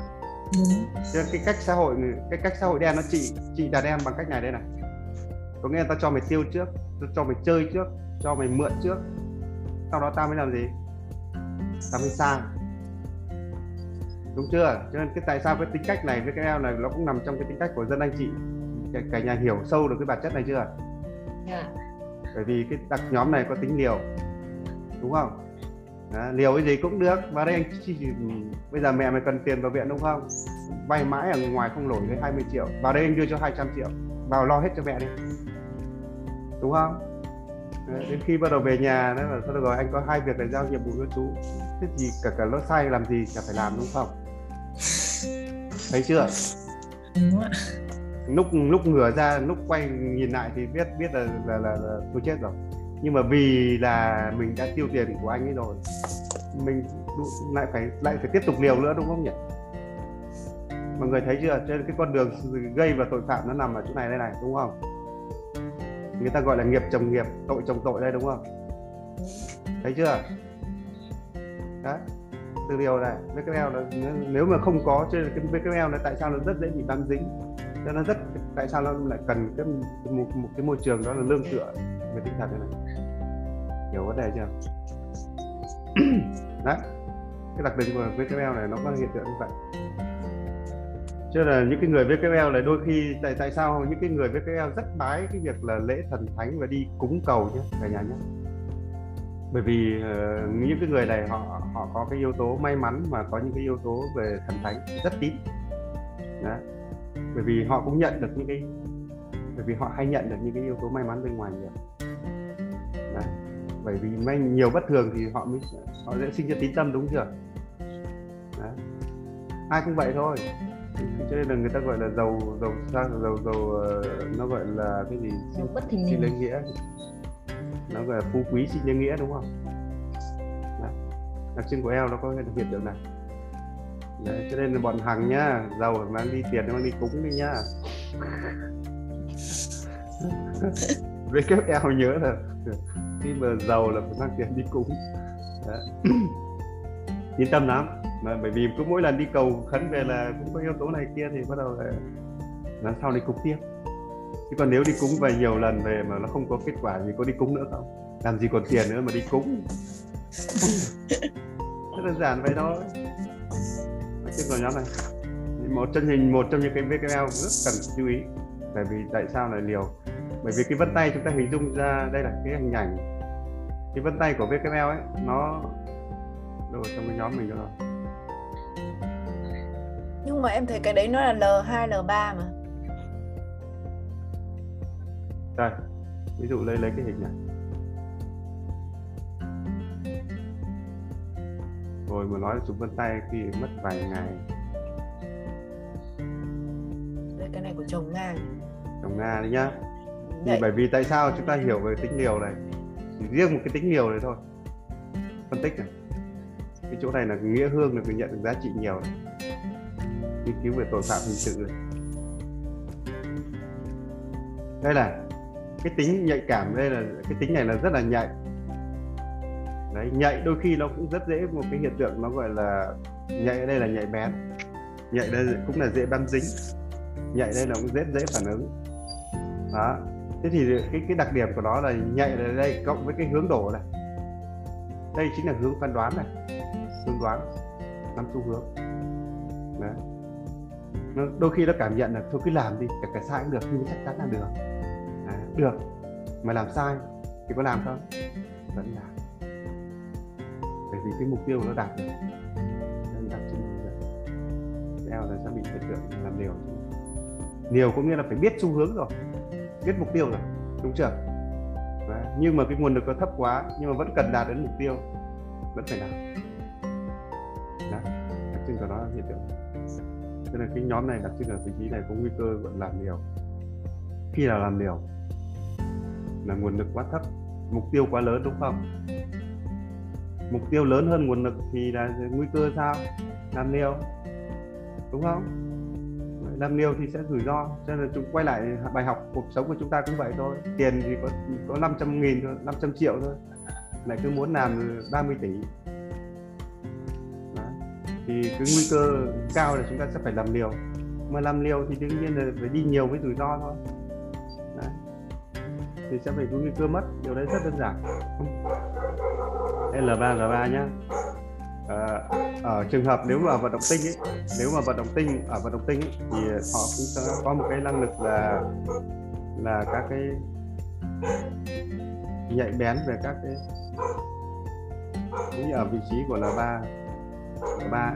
Đúng. Cái cách xã hội cái cách xã hội đen nó trị trị đàn em bằng cách này đây này. Có nghĩa là tao cho mày tiêu trước tao cho mày chơi trước cho mày mượn trước. Sau đó tao mới làm gì? Tao mới sang đúng chưa? Cho nên cái tại sao cái tính cách này với cái eo này nó cũng nằm trong cái tính cách của dân anh chị? Cả, cả nhà hiểu sâu được cái bản chất này chưa? Yeah. Dạ. bởi vì cái đặc nhóm này có tính liều. Đúng không? Đó, liều cái gì cũng được. Vào đây anh chỉ, bây giờ mẹ mày cần tiền vào viện đúng không? Vay mãi ở ngoài không nổi tới 20 triệu. Vào đây anh đưa cho 200 triệu. Vào lo hết cho mẹ đi. Đúng không? Đến khi bắt đầu về nhà đó là thôi rồi anh có hai việc để giao nhiệm vụ cho chú. Thế gì cả cả nó sai làm gì chả phải làm đúng không (laughs) thấy chưa? Đúng ạ? Lúc lúc ngửa ra lúc quay nhìn lại thì biết biết là là là, là tôi chết rồi. Nhưng mà vì là mình đã tiêu tiền của anh ấy rồi mình lại phải lại phải tiếp tục liều nữa đúng không nhỉ? Mọi người thấy chưa? Trên cái con đường gây và tội phạm nó nằm ở chỗ này đây này đúng không? Người ta gọi là nghiệp chồng nghiệp tội chồng tội đây đúng không? Thấy chưa? Đấy từ điều này. VKL là nếu mà không có trên cái VKL này tại sao nó rất dễ bị bám dính? Cho nó rất tại sao nó lại cần cái một, một cái môi trường đó là lương tựa về tinh thần này? Hiểu vấn đề chưa? (clears throat) Đấy. Cái đặc điểm của VKL này nó có hiện tượng như vậy. Cho là những cái người VKL này đôi khi tại tại sao những cái người VKL rất bái cái việc là lễ thần thánh và đi cúng cầu nhé cả nhà nhé? Bởi vì uh, những cái người này họ họ có cái yếu tố may mắn mà có những cái yếu tố về thần thánh rất tín. Đấy. bởi vì họ cũng nhận được những cái bởi vì họ hay nhận được những cái yếu tố may mắn bên ngoài nhiều. Đấy. bởi vì may nhiều bất thường thì họ mới họ sẽ sinh ra tín tâm đúng chưa? Đấy. ai cũng vậy thôi. Cho nên là người ta gọi là giàu giàu sang giàu giàu uh, nó gọi là cái gì? Sinh, bất thình lên nghĩa nó gọi là phú quý sinh nhân nghĩa đúng không? Đấy. đặc trưng của eo nó có hiện tượng này. Đấy, cho nên là bọn hằng nhá giàu mang đi tiền mang đi cúng đi nhá. (laughs) Với các eo nhớ là khi mà giàu là phải mang tiền đi cúng. (clears throat) Yên tâm lắm. Mà bởi vì cứ mỗi lần đi cầu khấn về là cũng có yếu tố này kia thì bắt đầu là lần sau đi cúng tiếp chứ còn nếu đi cúng về nhiều lần về mà nó không có kết quả gì có đi cúng nữa không? Làm gì còn tiền nữa mà đi cúng. (laughs) Rất đơn giản vậy thôi. Trên vào nhóm này một chân hình một trong những cái VKL rất cần chú ý. Bởi vì tại sao lại liều? Bởi vì cái vân tay chúng ta hình dung ra đây là cái hình ảnh. Cái vân tay của VKL ấy nó đâu trong cái nhóm mình rồi nhưng mà em thấy cái đấy nó là L2 L3 mà đây ví dụ lấy lấy cái hình này. Rồi mà nói chụp vân tay thì mất vài ngày. Đây cái này của chồng nga. Chồng nga đấy nhá. Thì bởi vì tại sao chúng ta hiểu về tính liều này? Chỉ riêng một cái tính liều này thôi. Phân tích này. Cái chỗ này là nghĩa hương là người nhận được giá trị nhiều này. Nghiên cứu về tội phạm hình sự này. Đây là cái tính nhạy cảm đây là cái tính này là rất là nhạy. Đấy nhạy đôi khi nó cũng rất dễ một cái hiện tượng nó gọi là nhạy ở đây là nhạy bén. Nhạy đây cũng là dễ bám dính. Nhạy đây là cũng rất dễ phản ứng. Đó. Thế thì cái cái đặc điểm của nó là nhạy ở đây cộng với cái hướng đổ này. Đây chính là hướng phán đoán này. Hướng đoán nắm xu hướng. Đấy. Nó, đôi khi nó cảm nhận là thôi cứ làm đi cả cái sai cũng được nhưng chắc chắn là được được. Mà làm sai. Thì có làm không? Vẫn làm. Bởi vì cái mục tiêu nó đạt được. Nên đạt trên theo là sẽ bị hiện tượng làm liều. Liều cũng nghĩa là phải biết xu hướng rồi. Biết mục tiêu rồi. Đúng chưa? Và, nhưng mà cái nguồn lực nó thấp quá nhưng mà vẫn cần đạt đến mục tiêu vẫn phải làm. Đó đặc trưng của nó là hiện tượng. Cho nên cái nhóm này đặc trưng ở vị trí này có nguy cơ gọi làm liều. Khi là làm liều? Là nguồn lực quá thấp, mục tiêu quá lớn, đúng không? Mục tiêu lớn hơn nguồn lực thì là nguy cơ sao? Làm liều đúng không? Làm liều thì sẽ rủi ro, cho nên là chúng quay lại bài học cuộc sống của chúng ta cũng vậy thôi. Tiền thì có có 500 nghìn thôi 500 triệu thôi. Lại cứ muốn làm 30 tỷ. Đó. thì cái nguy cơ cao là chúng ta sẽ phải làm liều. Mà làm liều thì đương nhiên là phải đi nhiều với rủi ro thôi thì sẽ phải có nguy cơ mất. Điều đấy rất đơn giản. L3 L3 nhá. À, ở trường hợp nếu mà vận động tinh ấy nếu mà vận động tinh ở vận động tinh ấy, thì họ cũng sẽ có một cái năng lực là là các cái nhạy bén về các cái như ở vị trí của L3 L3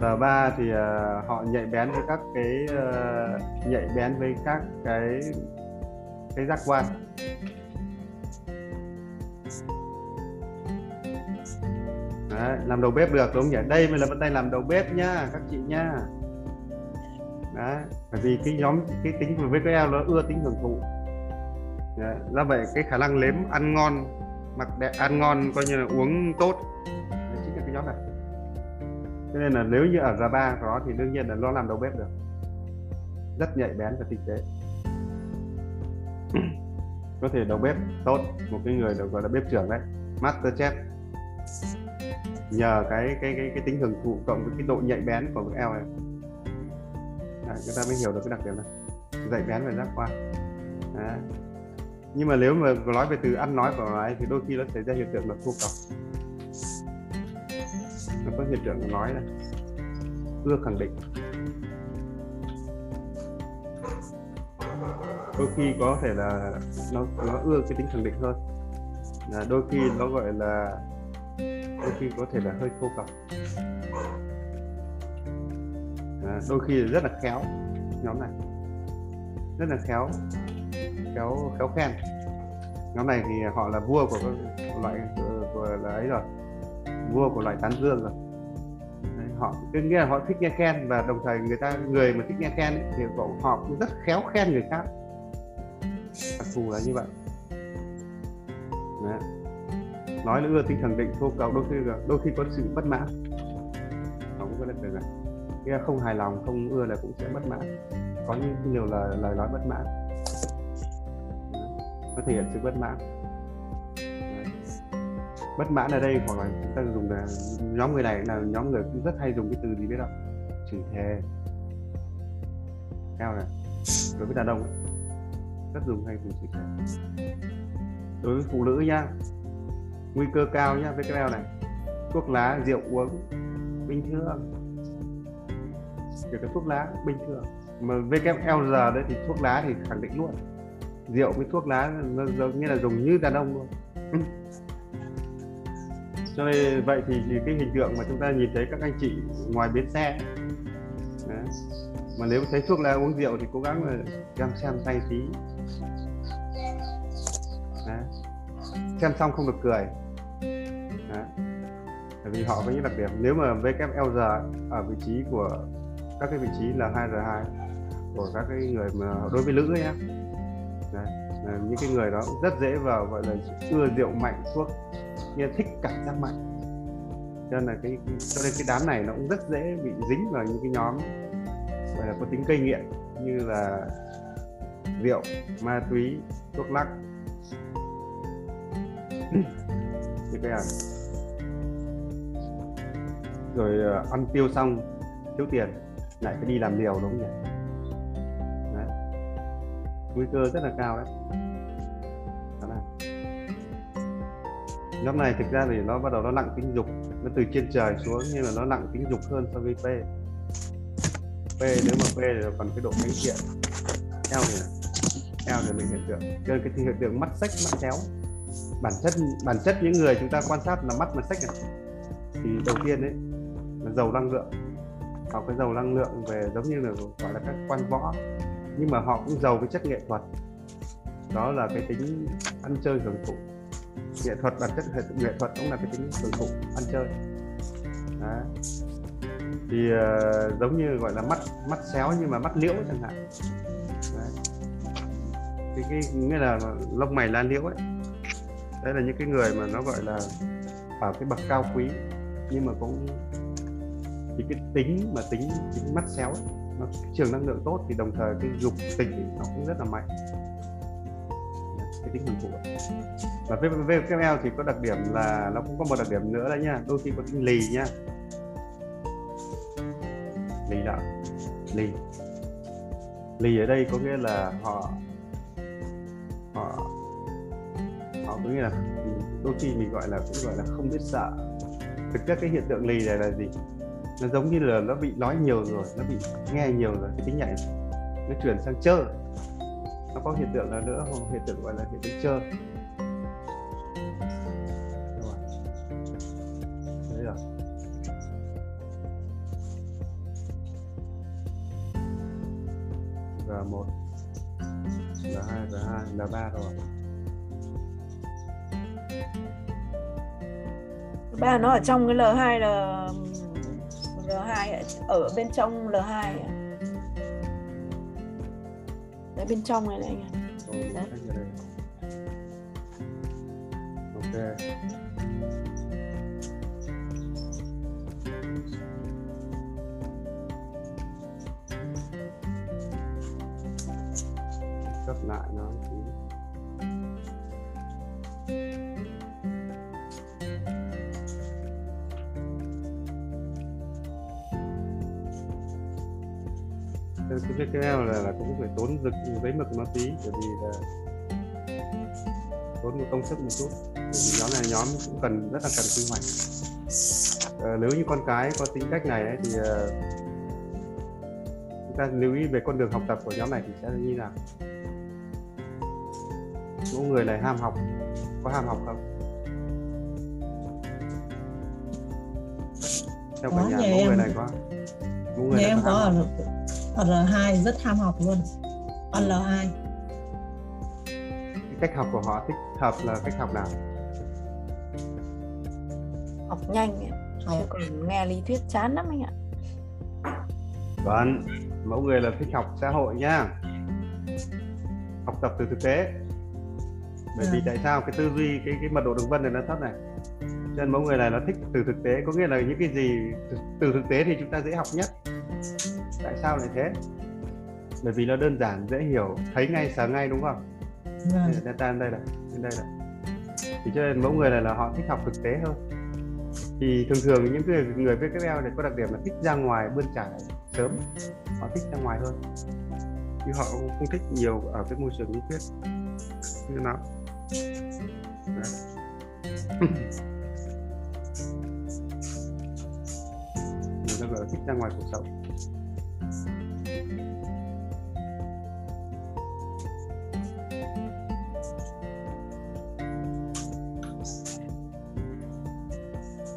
L3 thì uh, họ nhạy bén với các cái uh, nhạy bén với các cái cái giác quan Đấy, làm đầu bếp được đúng không nhỉ? Đây mới là vấn tay làm đầu bếp nhá các chị nhá Đấy, bởi vì cái nhóm cái tính của VKL nó ưa tính hưởng thụ. Đấy, do vậy cái khả năng nếm ăn ngon mặc đẹp ăn ngon coi như là uống tốt. Đấy, chính là cái nhóm này. Cho nên là nếu như ở gia ba đó thì đương nhiên là nó làm đầu bếp được. Rất nhạy bén và tinh tế. Ừ. có thể đầu bếp tốt một cái người được gọi là bếp trưởng đấy master chef nhờ cái cái cái cái tính hưởng thụ cộng với cái độ nhạy bén của cái eo này. Người ta mới hiểu được cái đặc điểm này. Dạy bén về giác quan. Nhưng mà nếu mà nói về từ ăn nói của nó ấy, thì đôi khi nó xảy ra hiện tượng là thu cọc nó có hiện tượng nói này. Ưa khẳng định đôi khi có thể là nó nó ưa cái tính khẳng định hơn. Là đôi khi nó gọi là đôi khi có thể là hơi khô cọc à, đôi khi rất là khéo nhóm này. Rất là khéo khéo khéo khen. Nhóm này thì họ là vua của, của loại của, của là ấy rồi. Vua của loại tán dương rồi họ cứ nghĩa là họ thích nghe khen và đồng thời người ta người mà thích nghe khen ấy, thì họ, họ cũng rất khéo khen người khác. Đặc thù là như vậy. Đấy. Nói là ưa tính khẳng định thô cầu đôi khi đôi khi có sự bất mãn. Nó cũng có được được nghĩa không hài lòng không ưa là cũng sẽ bất mãn. Có những nhiều lời lời nói bất mãn. Có thể hiện sự bất mãn bất mãn ở đây hoặc là chúng ta dùng là nhóm người này là nhóm người cũng rất hay dùng cái từ gì biết không? Chửi thề. Cao này đối với đàn ông ấy, rất dùng hay dùng chửi thề. Đối với phụ nữ nhá nguy cơ cao nhá với cái eo này thuốc lá rượu uống bình thường. Kể cả thuốc lá bình thường. Mà VKL giờ đấy thì thuốc lá thì khẳng định luôn rượu với thuốc lá nó giống như là dùng như đàn ông luôn. (laughs) cho nên vậy thì, thì cái hình tượng mà chúng ta nhìn thấy các anh chị ngoài bến xe đấy. mà nếu thấy thuốc lá uống rượu thì cố gắng là xem xem tay tí đấy. xem xong không được cười Đấy. Bởi vì họ có những đặc điểm nếu mà WLR ở vị trí của các cái vị trí là 2R2 của các cái người mà đối với nữ ấy nhá Đấy. Những cái người đó rất dễ vào gọi là ưa rượu mạnh thuốc như thích cảm giác mạnh. Cho nên là cái, cho nên cái đám này nó cũng rất dễ bị dính vào những cái nhóm, gọi là, có tính gây nghiện như là rượu, ma túy, thuốc lắc. Như cái này rồi ờ, ăn tiêu xong, thiếu tiền, lại phải đi làm liều đúng không nhỉ? Đấy. nguy cơ rất là cao đấy. Nhóm này thực ra thì nó bắt đầu nó nặng tính dục. Nó từ trên trời xuống nhưng mà nó nặng tính dục hơn so với P. P nếu mà P thì còn cái độ thánh thiện eo thì eo thì mình hiện tượng. Cho cái hiện tượng mắt sách mắt chéo bản chất bản chất những người chúng ta quan sát là mắt mà sách này. Thì đầu tiên đấy là giàu năng lượng. Họ cái giàu năng lượng về giống như là gọi là các quan võ. Nhưng mà họ cũng giàu cái chất nghệ thuật. Đó là cái tính ăn chơi hưởng thụ nghệ thuật bản chất nghệ thuật cũng là cái tính hưởng thụ ăn chơi. Đó. thì uh, giống như gọi là mắt mắt xéo nhưng mà mắt liễu chẳng hạn. Đấy. thì cái nghĩa là lông mày lan liễu ấy. Đấy là những cái người mà nó gọi là ở cái bậc cao quý nhưng mà cũng thì cái tính mà tính tính mắt xéo ấy, nó trường năng lượng tốt thì đồng thời cái dục tình thì nó cũng rất là mạnh. Cái tính hưởng thụ và VVL thì có đặc điểm là nó cũng có một đặc điểm nữa đấy nha. Đôi khi có tính lì nha. Lì đó. Lì. Lì ở đây có nghĩa là họ họ họ có nghĩa là đôi khi mình gọi là, cũng gọi là không biết sợ. Thực chất cái hiện tượng lì này là gì? Nó giống như là nó bị nói nhiều rồi, nó bị nghe nhiều rồi, cái tính nhạy nó chuyển sang chơi nó có hiện tượng là nữa không? Hiện tượng gọi là hiện tượng chơi 1 L2 L2 L3 rồi. Ba nó ở trong cái L2 là L2 ở bên trong L2 Đấy bên trong này này anh ạ. Ok. Cấp lại nó tí. cái tiếp theo là, là cũng phải tốn rực giấy mực nó tí bởi vì là tốn một công sức một chút. Bởi vì nhóm này nhóm cũng cần rất là cần quy hoạch. À, nếu như con cái có tính cách này ấy, thì uh, chúng ta lưu ý về con đường học tập của nhóm này thì sẽ như nào? Mỗi người này ham học. Có ham học không? Theo cả nhà mỗi người này có. Mỗi người này em có, có ở L2 rất tham học luôn. Ở L2 cái cách học của họ thích hợp là cách học nào? Học nhanh ấy. Học. chứ còn nghe lý thuyết chán lắm anh ạ. Vâng mẫu người là thích học xã hội nha. Học tập từ thực tế bởi vì dạ. tại sao cái tư duy cái cái mật độ đường vân này nó thấp này? Cho nên mẫu người này nó thích từ thực tế có nghĩa là những cái gì từ thực tế thì chúng ta dễ học nhất. Tại sao lại thế? Bởi vì nó đơn giản dễ hiểu thấy ngay sáng ngay đúng không? Vâng. data đây này đây này. Thì cho nên mẫu người này là họ thích học thực tế hơn. Thì thường thường những người người VKL này có đặc điểm là thích ra ngoài bươn trải sớm. Họ thích ra ngoài hơn. Chứ họ không, không thích nhiều ở cái môi trường lý thuyết như nào người ta gọi là thích ra ngoài cuộc sống.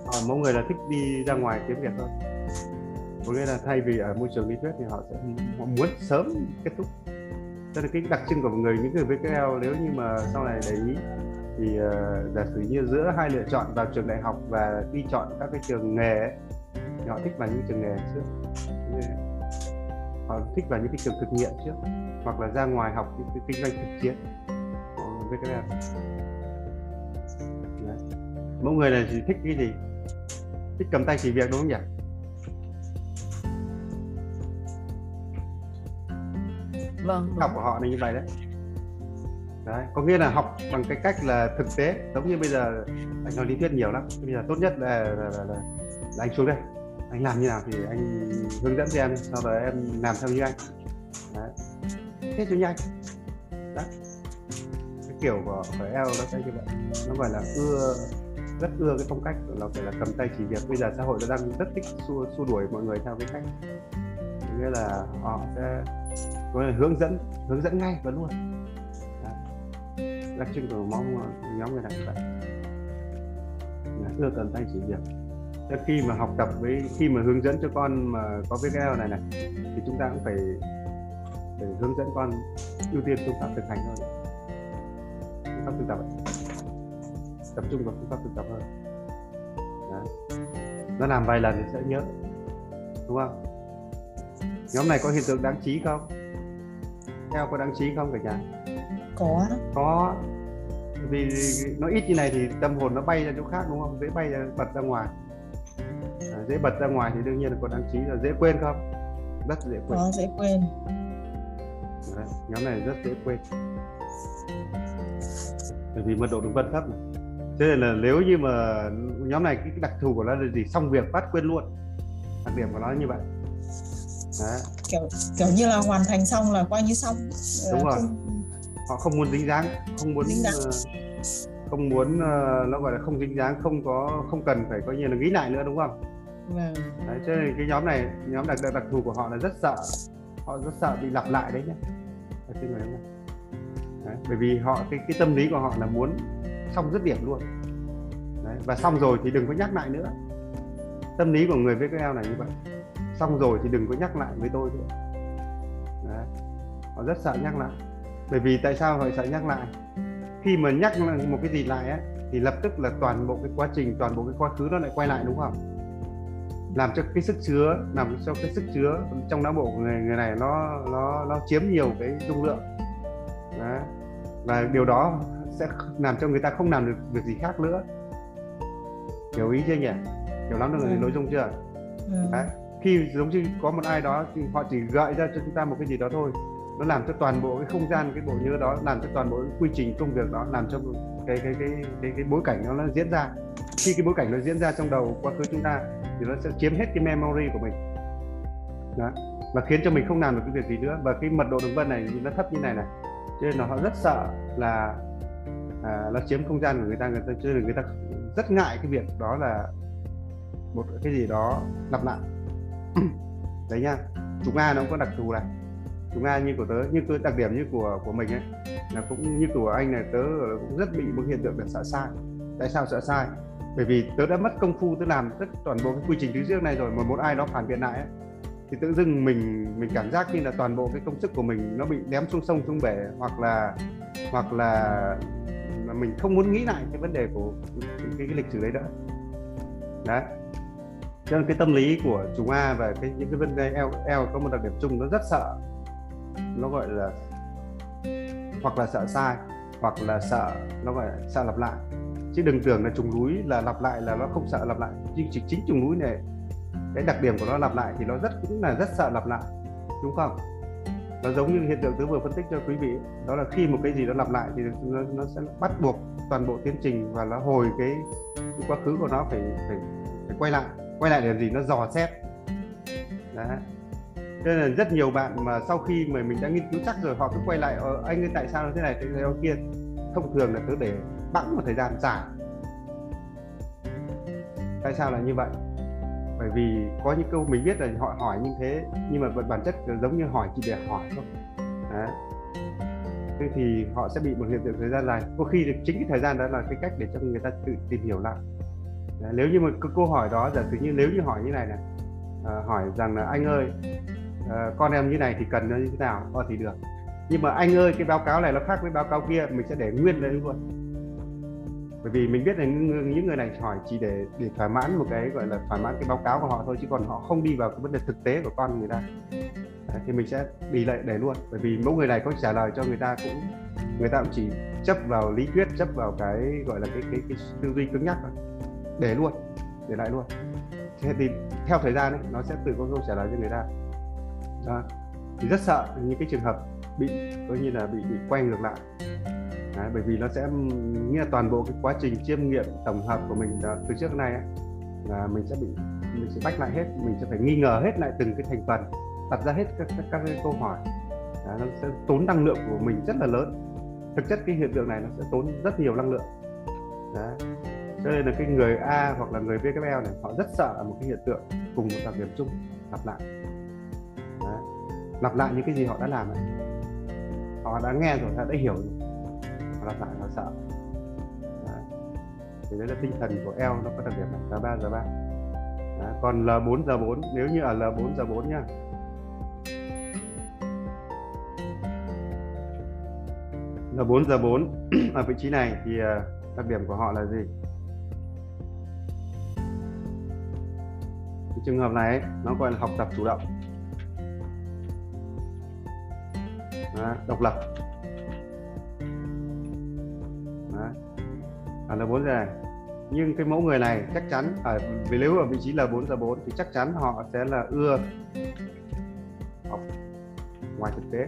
Ờ, mỗi người là thích đi ra ngoài kiếm việc thôi. Có nghĩa là thay vì ở môi trường lý thuyết thì họ sẽ, họ muốn sớm kết thúc đó là cái đặc trưng của một người những người VKL nếu như mà sau này để ý thì uh, giả sử như giữa hai lựa chọn vào trường đại học và đi chọn các cái trường nghề ấy, thì họ thích vào những trường nghề trước. Họ thích vào những cái trường thực nghiệm trước hoặc là ra ngoài học những cái kinh doanh thực chiến VKL mỗi người này thì thích cái gì? Thích cầm tay chỉ việc đúng không nhỉ? Vâng học của họ là như vậy đấy. Đấy có nghĩa là học bằng cái cách là thực tế giống như bây giờ anh nói lý thuyết nhiều lắm. Bây giờ tốt nhất là là, là, là, là anh xuống đây. Anh làm như nào thì anh hướng dẫn cho em sau đó em làm theo như anh. Đấy. Thế cho nhanh. Đấy. Cái kiểu của của eo nó sẽ như vậy. Nó gọi là ưa rất ưa cái phong cách là phải là cầm tay chỉ việc. Bây giờ xã hội nó đang rất thích xua, xua đuổi mọi người theo cái cách. Nghĩa là họ sẽ có thể hướng dẫn hướng dẫn ngay và luôn. Đặc trưng của mong ờ, nhóm người đặc vậy. Đưa cần tận tay chỉ việc. Thế khi mà học tập với, khi mà hướng dẫn cho con mà có cái VKL này này, thì chúng ta cũng phải phải hướng dẫn con ưu tiên phương pháp thực hành thôi phương pháp thực tập ấy. tập trung vào phương pháp thực tập hơn. Đấy. nó làm vài lần thì sẽ nhớ. Đúng không? Nhóm này có hiện tượng đáng trí không? Theo có đáng trí không cả nhà có. Có. Vì nó ít như này thì tâm hồn nó bay ra chỗ khác đúng không? Dễ bay ra bật ra ngoài. À, dễ bật ra ngoài thì đương nhiên là có đáng trí là dễ quên không? Rất dễ quên. Có dễ quên. Đấy, nhóm này rất dễ quên. Bởi vì mật độ đường vân thấp này. cho nên là nếu như mà nhóm này cái đặc thù của nó là gì? Xong việc phát quên luôn. Đặc điểm của nó như vậy. Đấy. Kiểu kiểu như là hoàn thành xong là coi như xong. Đúng Là rồi. không- họ không muốn dính dáng không muốn Dính dáng. ờ, không muốn ờ, nó gọi là không dính dáng không có không cần phải coi như là nghĩ lại nữa đúng không? Vâng. Đấy, cho nên cái nhóm này nhóm đặc đặc thù của họ là rất sợ. Họ rất sợ bị lặp lại đấy nhé người này. Đấy, bởi vì họ cái cái tâm lý của họ là muốn xong dứt điểm luôn. Đấy, và xong rồi thì đừng có nhắc lại nữa. Tâm lý của người VKL này như vậy xong rồi thì đừng có nhắc lại với tôi nữa đấy. họ rất sợ nhắc lại bởi vì tại sao họ sợ nhắc lại khi mà nhắc một cái gì lại á thì lập tức là toàn bộ cái quá trình toàn bộ cái quá khứ nó lại quay lại đúng không làm cho cái sức chứa làm cho cái sức chứa trong não bộ của người người này nó nó nó chiếm nhiều cái dung lượng Đấy. và điều đó sẽ làm cho người ta không làm được việc gì khác nữa hiểu ý chưa nhỉ hiểu lắm được Ừ. nội dung chưa vâng. Đấy khi giống như có một ai đó thì họ chỉ gợi ra cho chúng ta một cái gì đó thôi. Nó làm cho toàn bộ cái không gian cái bộ nhớ đó làm cho toàn bộ cái quy trình công việc đó làm cho cái cái cái cái, cái bối cảnh nó, nó diễn ra. Khi cái bối cảnh nó diễn ra trong đầu quá khứ chúng ta thì nó sẽ chiếm hết cái memory của mình. Đó. và khiến cho mình không làm được cái việc gì nữa. Và cái mật độ đường vân này nó thấp như này này. Cho nên là họ rất sợ là à, nó chiếm không gian của người ta người ta cho nên người ta rất ngại cái việc đó là một cái gì đó lặp lại. (coughs) đấy nha chúng A nó cũng có đặc thù này. Chúng A như của tớ như tôi đặc điểm như của của mình ấy là cũng như của anh này tớ cũng rất bị một hiện tượng là sợ sai. Tại sao sợ sai? Bởi vì tớ đã mất công phu tớ làm tất toàn bộ cái quy trình thứ trước này rồi mà một ai đó phản biện lại ấy, thì tự dưng mình mình cảm giác như là toàn bộ cái công sức của mình nó bị ném xuống sông xuống bể hoặc là hoặc là mà mình không muốn nghĩ lại cái vấn đề của cái, cái, cái lịch sử đấy nữa. Đấy cho nên cái tâm lý của chúng A và cái những cái vấn đề L, L có một đặc điểm chung nó rất sợ. Nó gọi là hoặc là sợ sai hoặc là sợ nó gọi là sợ lặp lại. Chứ đừng tưởng là trùng núi là lặp lại là nó không sợ lặp lại. Nhưng chỉ chính trùng núi này cái đặc điểm của nó lặp lại thì nó rất cũng là rất sợ lặp lại đúng không? Nó giống như hiện tượng tớ vừa phân tích cho quý vị đó là khi một cái gì nó lặp lại thì nó, nó sẽ bắt buộc toàn bộ tiến trình và nó hồi cái, cái quá khứ của nó phải phải phải quay lại quay lại để làm gì nó dò xét. Đấy nên là rất nhiều bạn mà sau khi mà mình đã nghiên cứu chắc rồi, họ cứ quay lại ờ, anh ơi tại sao nó thế này thế này kia. Thông thường là cứ để bẵng một thời gian dài. Tại sao là như vậy? Bởi vì có những câu mình biết là họ hỏi như thế, nhưng mà bản chất giống như hỏi chỉ để hỏi thôi. Đấy thế thì họ sẽ bị một hiện tượng thời gian dài. Có khi chính cái thời gian đó là cái cách để cho người ta tự tìm hiểu lại. Đấy, nếu như mà câu hỏi đó giả sử như nếu như hỏi như này này à, hỏi rằng là anh ơi à, con em như này thì cần nó như thế nào? Ờ thì được. Nhưng mà anh ơi cái báo cáo này nó khác với báo cáo kia mình sẽ để nguyên đấy luôn. Bởi vì mình biết là những, người này hỏi chỉ để để thỏa mãn một cái gọi là thỏa mãn cái báo cáo của họ thôi chứ còn họ không đi vào cái vấn đề thực tế của con người ta. À, thì mình sẽ đi lại để luôn. Bởi vì mỗi người này có trả lời cho người ta cũng người ta cũng chỉ chấp vào lý thuyết chấp vào cái gọi là cái cái, cái tư duy cứng nhắc thôi để luôn để lại luôn. Thế thì theo thời gian ấy, nó sẽ tự có câu trả lời cho người ta. Đó. thì rất sợ những cái trường hợp bị coi như là bị bị quay ngược lại. Đấy, bởi vì nó sẽ nghĩa là toàn bộ cái quá trình chiêm nghiệm tổng hợp của mình là từ trước đến nay ấy, là mình sẽ bị mình sẽ bách lại hết mình sẽ phải nghi ngờ hết lại từng cái thành phần đặt ra hết các các, các cái câu hỏi. Đấy, nó sẽ tốn năng lượng của mình rất là lớn. Thực chất cái hiện tượng này nó sẽ tốn rất nhiều năng lượng. Đấy cho nên là cái người A hoặc là người VKL này, họ rất sợ một cái hiện tượng cùng một đặc điểm chung, lặp lại. Đấy. lặp lại những cái gì họ đã làm ấy. họ đã nghe rồi, họ đã hiểu rồi. Họ lặp lại, họ sợ. Đấy. thì đấy là tinh thần của L, nó có đặc điểm là giờ ba giờ ba. Còn L4 giờ 4 nếu như ở L4 giờ 4 nhá. L4 giờ 4 ở vị trí này thì ờ, đặc điểm của họ là gì? Cái trường hợp này nó gọi là học tập chủ động. Đó, độc lập. Đó. À, là 4 giờ này nhưng cái mẫu người này chắc chắn ở vì nếu ở vị trí là 4 giờ 4 thì chắc chắn họ sẽ là ưa học ngoài thực tế.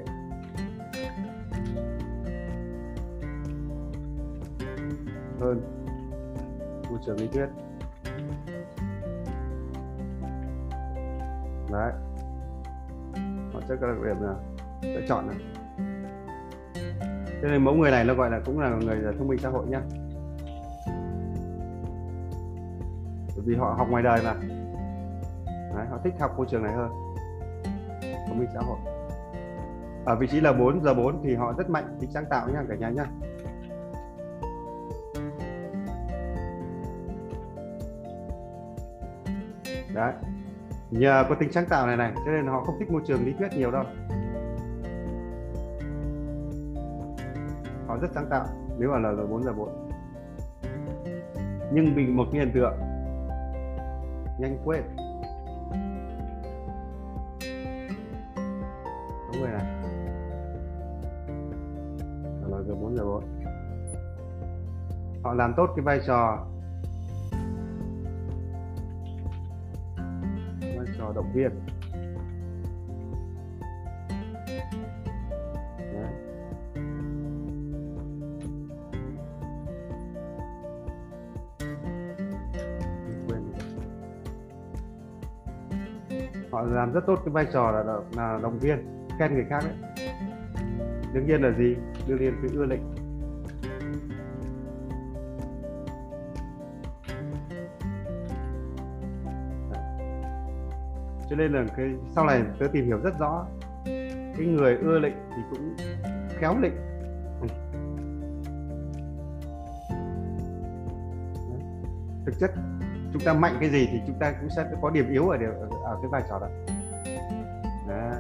Hơn môi trường lý thuyết. Đấy. Họ sẽ có đặc điểm là sẽ chọn này. Cho nên mẫu người này nó gọi là cũng là người thông minh xã hội nhá. Bởi vì họ học ngoài đời mà. Đấy, họ thích học môi trường này hơn. Thông minh xã hội. Ở vị trí là 4 giờ 4 thì họ rất mạnh tính sáng tạo nha cả nhà nhá. Đấy nhờ có tính sáng tạo này này, cho nên họ không thích môi trường lý thuyết nhiều đâu. Họ rất sáng tạo, nếu mà là giờ 4 giờ 4 nhưng vì một cái hiện tượng. Nhanh quên. Đúng rồi này. Là giờ 4 giờ 4 họ làm tốt cái vai trò viên Đấy. quên họ làm rất tốt cái vai trò là, là, là động viên khen người khác đấy. Đương nhiên là gì? Đương nhiên phải ưa lệnh. Nên là cái sau này tớ tìm hiểu rất rõ. Cái người ưa lệnh thì cũng khéo lệnh. Thực chất chúng ta mạnh cái gì thì chúng ta cũng sẽ có điểm yếu ở, điều, ở, cái vai trò đó. Đó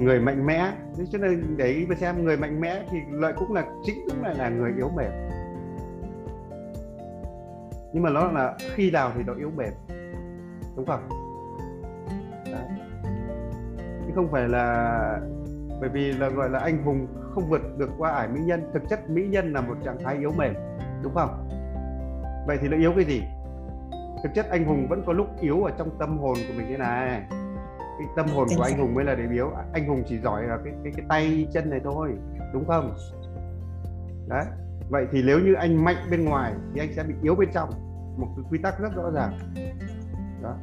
người mạnh mẽ cho nên để ý mà xem người mạnh mẽ thì lại cũng là chính cũng là là người yếu mềm nhưng mà nó là khi nào thì nó yếu mềm đúng không? Chứ không phải là bởi vì là gọi là anh hùng không vượt được qua ải mỹ nhân thực chất mỹ nhân là một trạng thái yếu mềm đúng không? Vậy thì nó yếu cái gì? Thực chất anh hùng vẫn có lúc yếu ở trong tâm hồn của mình thế này. Cái tâm hồn của anh hùng mới là điểm yếu. Anh hùng chỉ giỏi ở cái cái cái tay chân này thôi đúng không? Đấy. Vậy thì nếu như anh mạnh bên ngoài thì anh sẽ bị yếu bên trong. Một cái quy tắc rất rõ ràng. Đó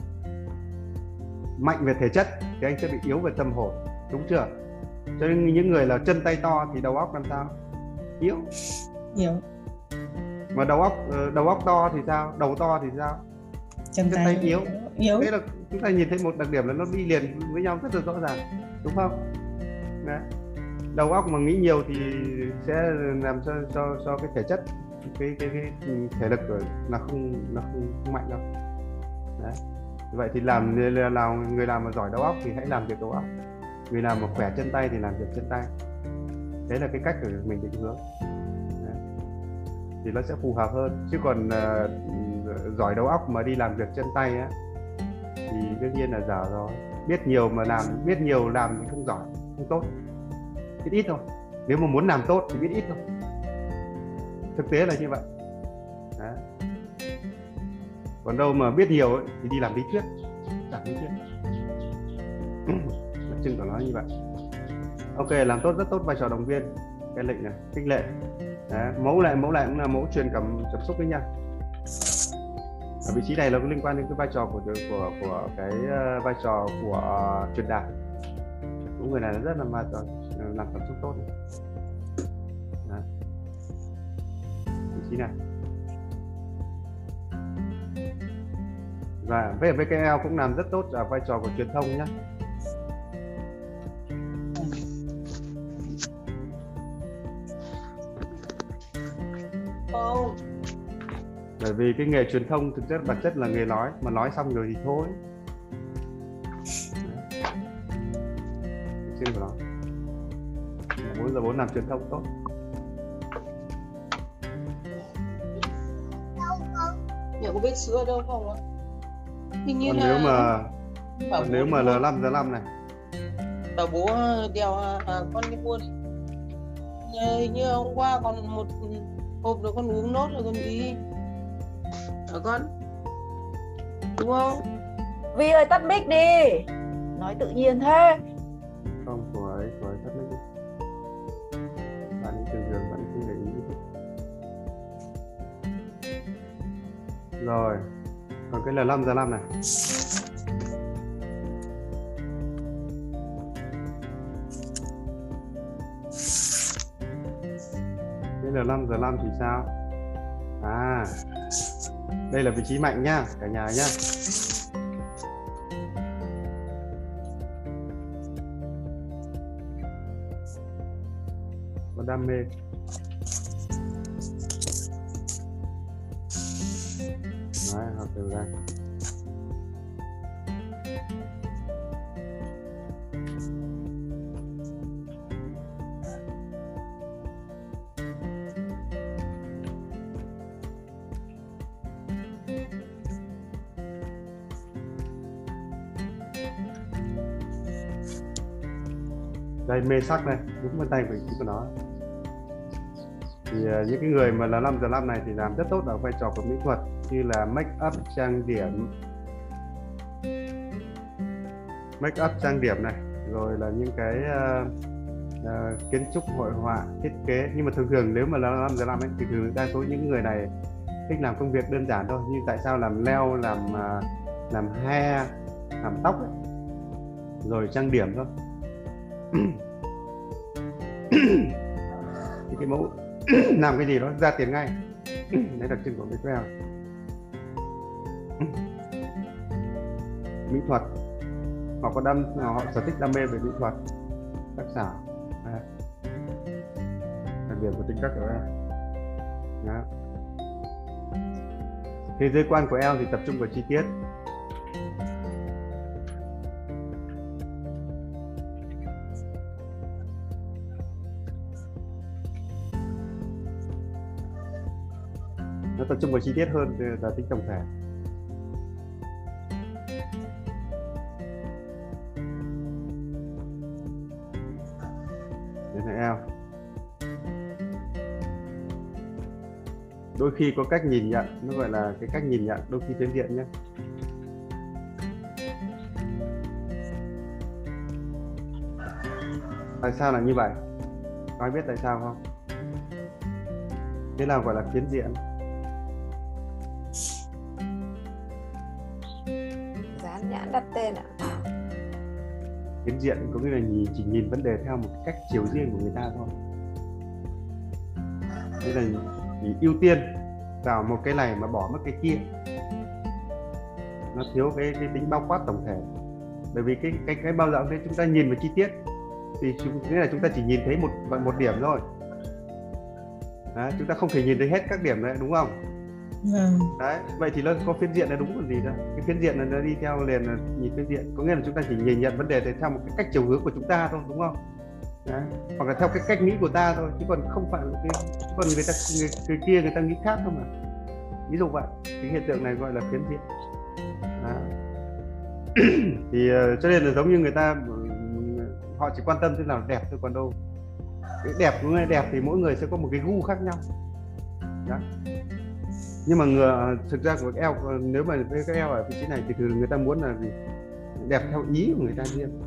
mạnh về thể chất thì anh sẽ bị yếu về tâm hồn đúng chưa? Cho nên những người là chân tay to thì đầu óc làm sao? Yếu. Hiểu mà đầu óc ờ, đầu óc to thì sao? Đầu to thì sao? Chân chân tay tay yếu. yếu. Thế là chúng ta nhìn thấy một đặc điểm là nó đi liền với nhau rất là rõ ràng đúng không? Đấy. đầu óc mà nghĩ nhiều thì sẽ làm cho cho cho cái thể chất cái cái, cái thể lực của là không là không, không mạnh đâu. Đấy vậy thì làm nào người làm mà giỏi đầu óc thì hãy làm việc đầu óc. Người làm mà khỏe chân tay thì làm việc chân tay. Đấy là cái cách của mình định hướng. Đấy. thì nó sẽ phù hợp hơn. Chứ còn uh, giỏi đầu óc mà đi làm việc chân tay á thì đương nhiên là dở rồi. Biết nhiều mà làm biết nhiều làm thì không giỏi không tốt. Biết ít thôi. Nếu mà muốn làm tốt thì biết ít thôi. Thực tế là như vậy còn đâu mà biết nhiều ấy, thì đi làm lý thuyết. Giảng lý thuyết. Đặc trưng của nó như vậy. Ok làm tốt rất tốt vai trò động viên. Cái lệnh này khích lệ. Đấy. mẫu lại mẫu lại cũng là mẫu truyền cảm cảm xúc với nhau ở vị trí này nó có liên quan đến cái vai trò của của của cái uh, vai trò của uh, truyền đạt. Những người này nó rất là mà ờ, làm cảm xúc tốt Đấy. vị trí này. và về VKL cũng làm rất tốt là vai trò của truyền thông nhé. Bởi vì cái nghề truyền thông thực chất bản chất là nghề nói, mà nói xong rồi thì thôi. Trên của nó bốn giờ bốn làm truyền thông tốt. Nhớ có biết sứa ở đâu không ạ? Hình như còn là nếu mà còn nếu mà L mua- 5 giờ 5 này. Bảo bố đèo à, à, con đi mua đi. Nhờ- hình như hôm qua còn một hộp rồi con uống nốt rồi còn gì. Hả con? Đúng không? Vi ơi tắt mic đi. Nói tự nhiên thế. Không của ấy của ấy thắt mic đi. Bạn thường thường bạn không để ý rồi còn cái L 5 giờ 5 này. Cái L 5 giờ 5 thì sao? À đây là vị trí mạnh nhá cả nhà nhá có đam mê. Đấy học đây mê sắc này. Đúng bên tay vị trí của nó thì à, những cái người mà là năm giờ năm này thì làm rất tốt ở vai trò của mỹ thuật như là make up trang điểm. Make up trang điểm này rồi là những cái uh, uh, kiến trúc hội họa thiết kế. Nhưng mà thường thường nếu mà là làm giờ làm ấy, thì thường đa số những người này thích làm công việc đơn giản thôi. Như tại sao làm leo làm uh, làm hair làm tóc ấy. rồi trang điểm thôi. (coughs) Thì cái mẫu (coughs) làm cái gì đó, ra tiền ngay (coughs) đấy đặc trưng của cái queo (coughs) mỹ thuật. Họ có đam à, họ sở thích đam mê về mỹ thuật. Tác giả. À. đặc điểm của tính cách của em. Đó. thế giới quan của em thì tập trung vào chi tiết. Tập trung vào chi tiết hơn là tính tổng thể Đấy này eo. Đôi khi có cách nhìn nhận, nó gọi là cái cách nhìn nhận đôi khi phiến diện nhé. Tại sao là như vậy? Có ai biết tại sao không? Thế nào gọi là phiến diện? Lên ạ. Phiến diện có nghĩa là nhìn chỉ nhìn vấn đề theo một cách chiều riêng của người ta thôi. Thế là chỉ ưu tiên vào một cái này mà bỏ mất cái kia. Nó thiếu cái cái tính bao quát tổng thể. Bởi vì cái cái cái bao rộng đấy chúng ta nhìn vào chi tiết thì chúng nghĩa là chúng ta chỉ nhìn thấy một một điểm thôi. Đấy, chúng ta không thể nhìn thấy hết các điểm đấy đúng không? Vâng đấy vậy thì nó có phiến diện là đúng còn gì đâu cái phiến diện là nó đi theo liền là nhìn phiến diện. Có nghĩa là chúng ta chỉ nhìn nhận vấn đề theo một cái cách chiều hướng của chúng ta thôi đúng không? Đấy. hoặc là theo cái cách nghĩ của ta thôi chứ còn không phải là cái còn người ta người, người kia người ta nghĩ khác không mà ví dụ vậy cái hiện tượng này gọi là phiến diện. Đó. (clears throat) thì ờ, cho nên là giống như người ta ừ, họ chỉ quan tâm thế nào đẹp thôi còn đâu. Cái đẹp của đẹp thì mỗi người sẽ có một cái gu khác nhau. Đó nhưng mà người thực ra của eo, nếu mà với cái eo ở vị trí này thì thường người ta muốn là gì? Đẹp theo ý của người ta riêng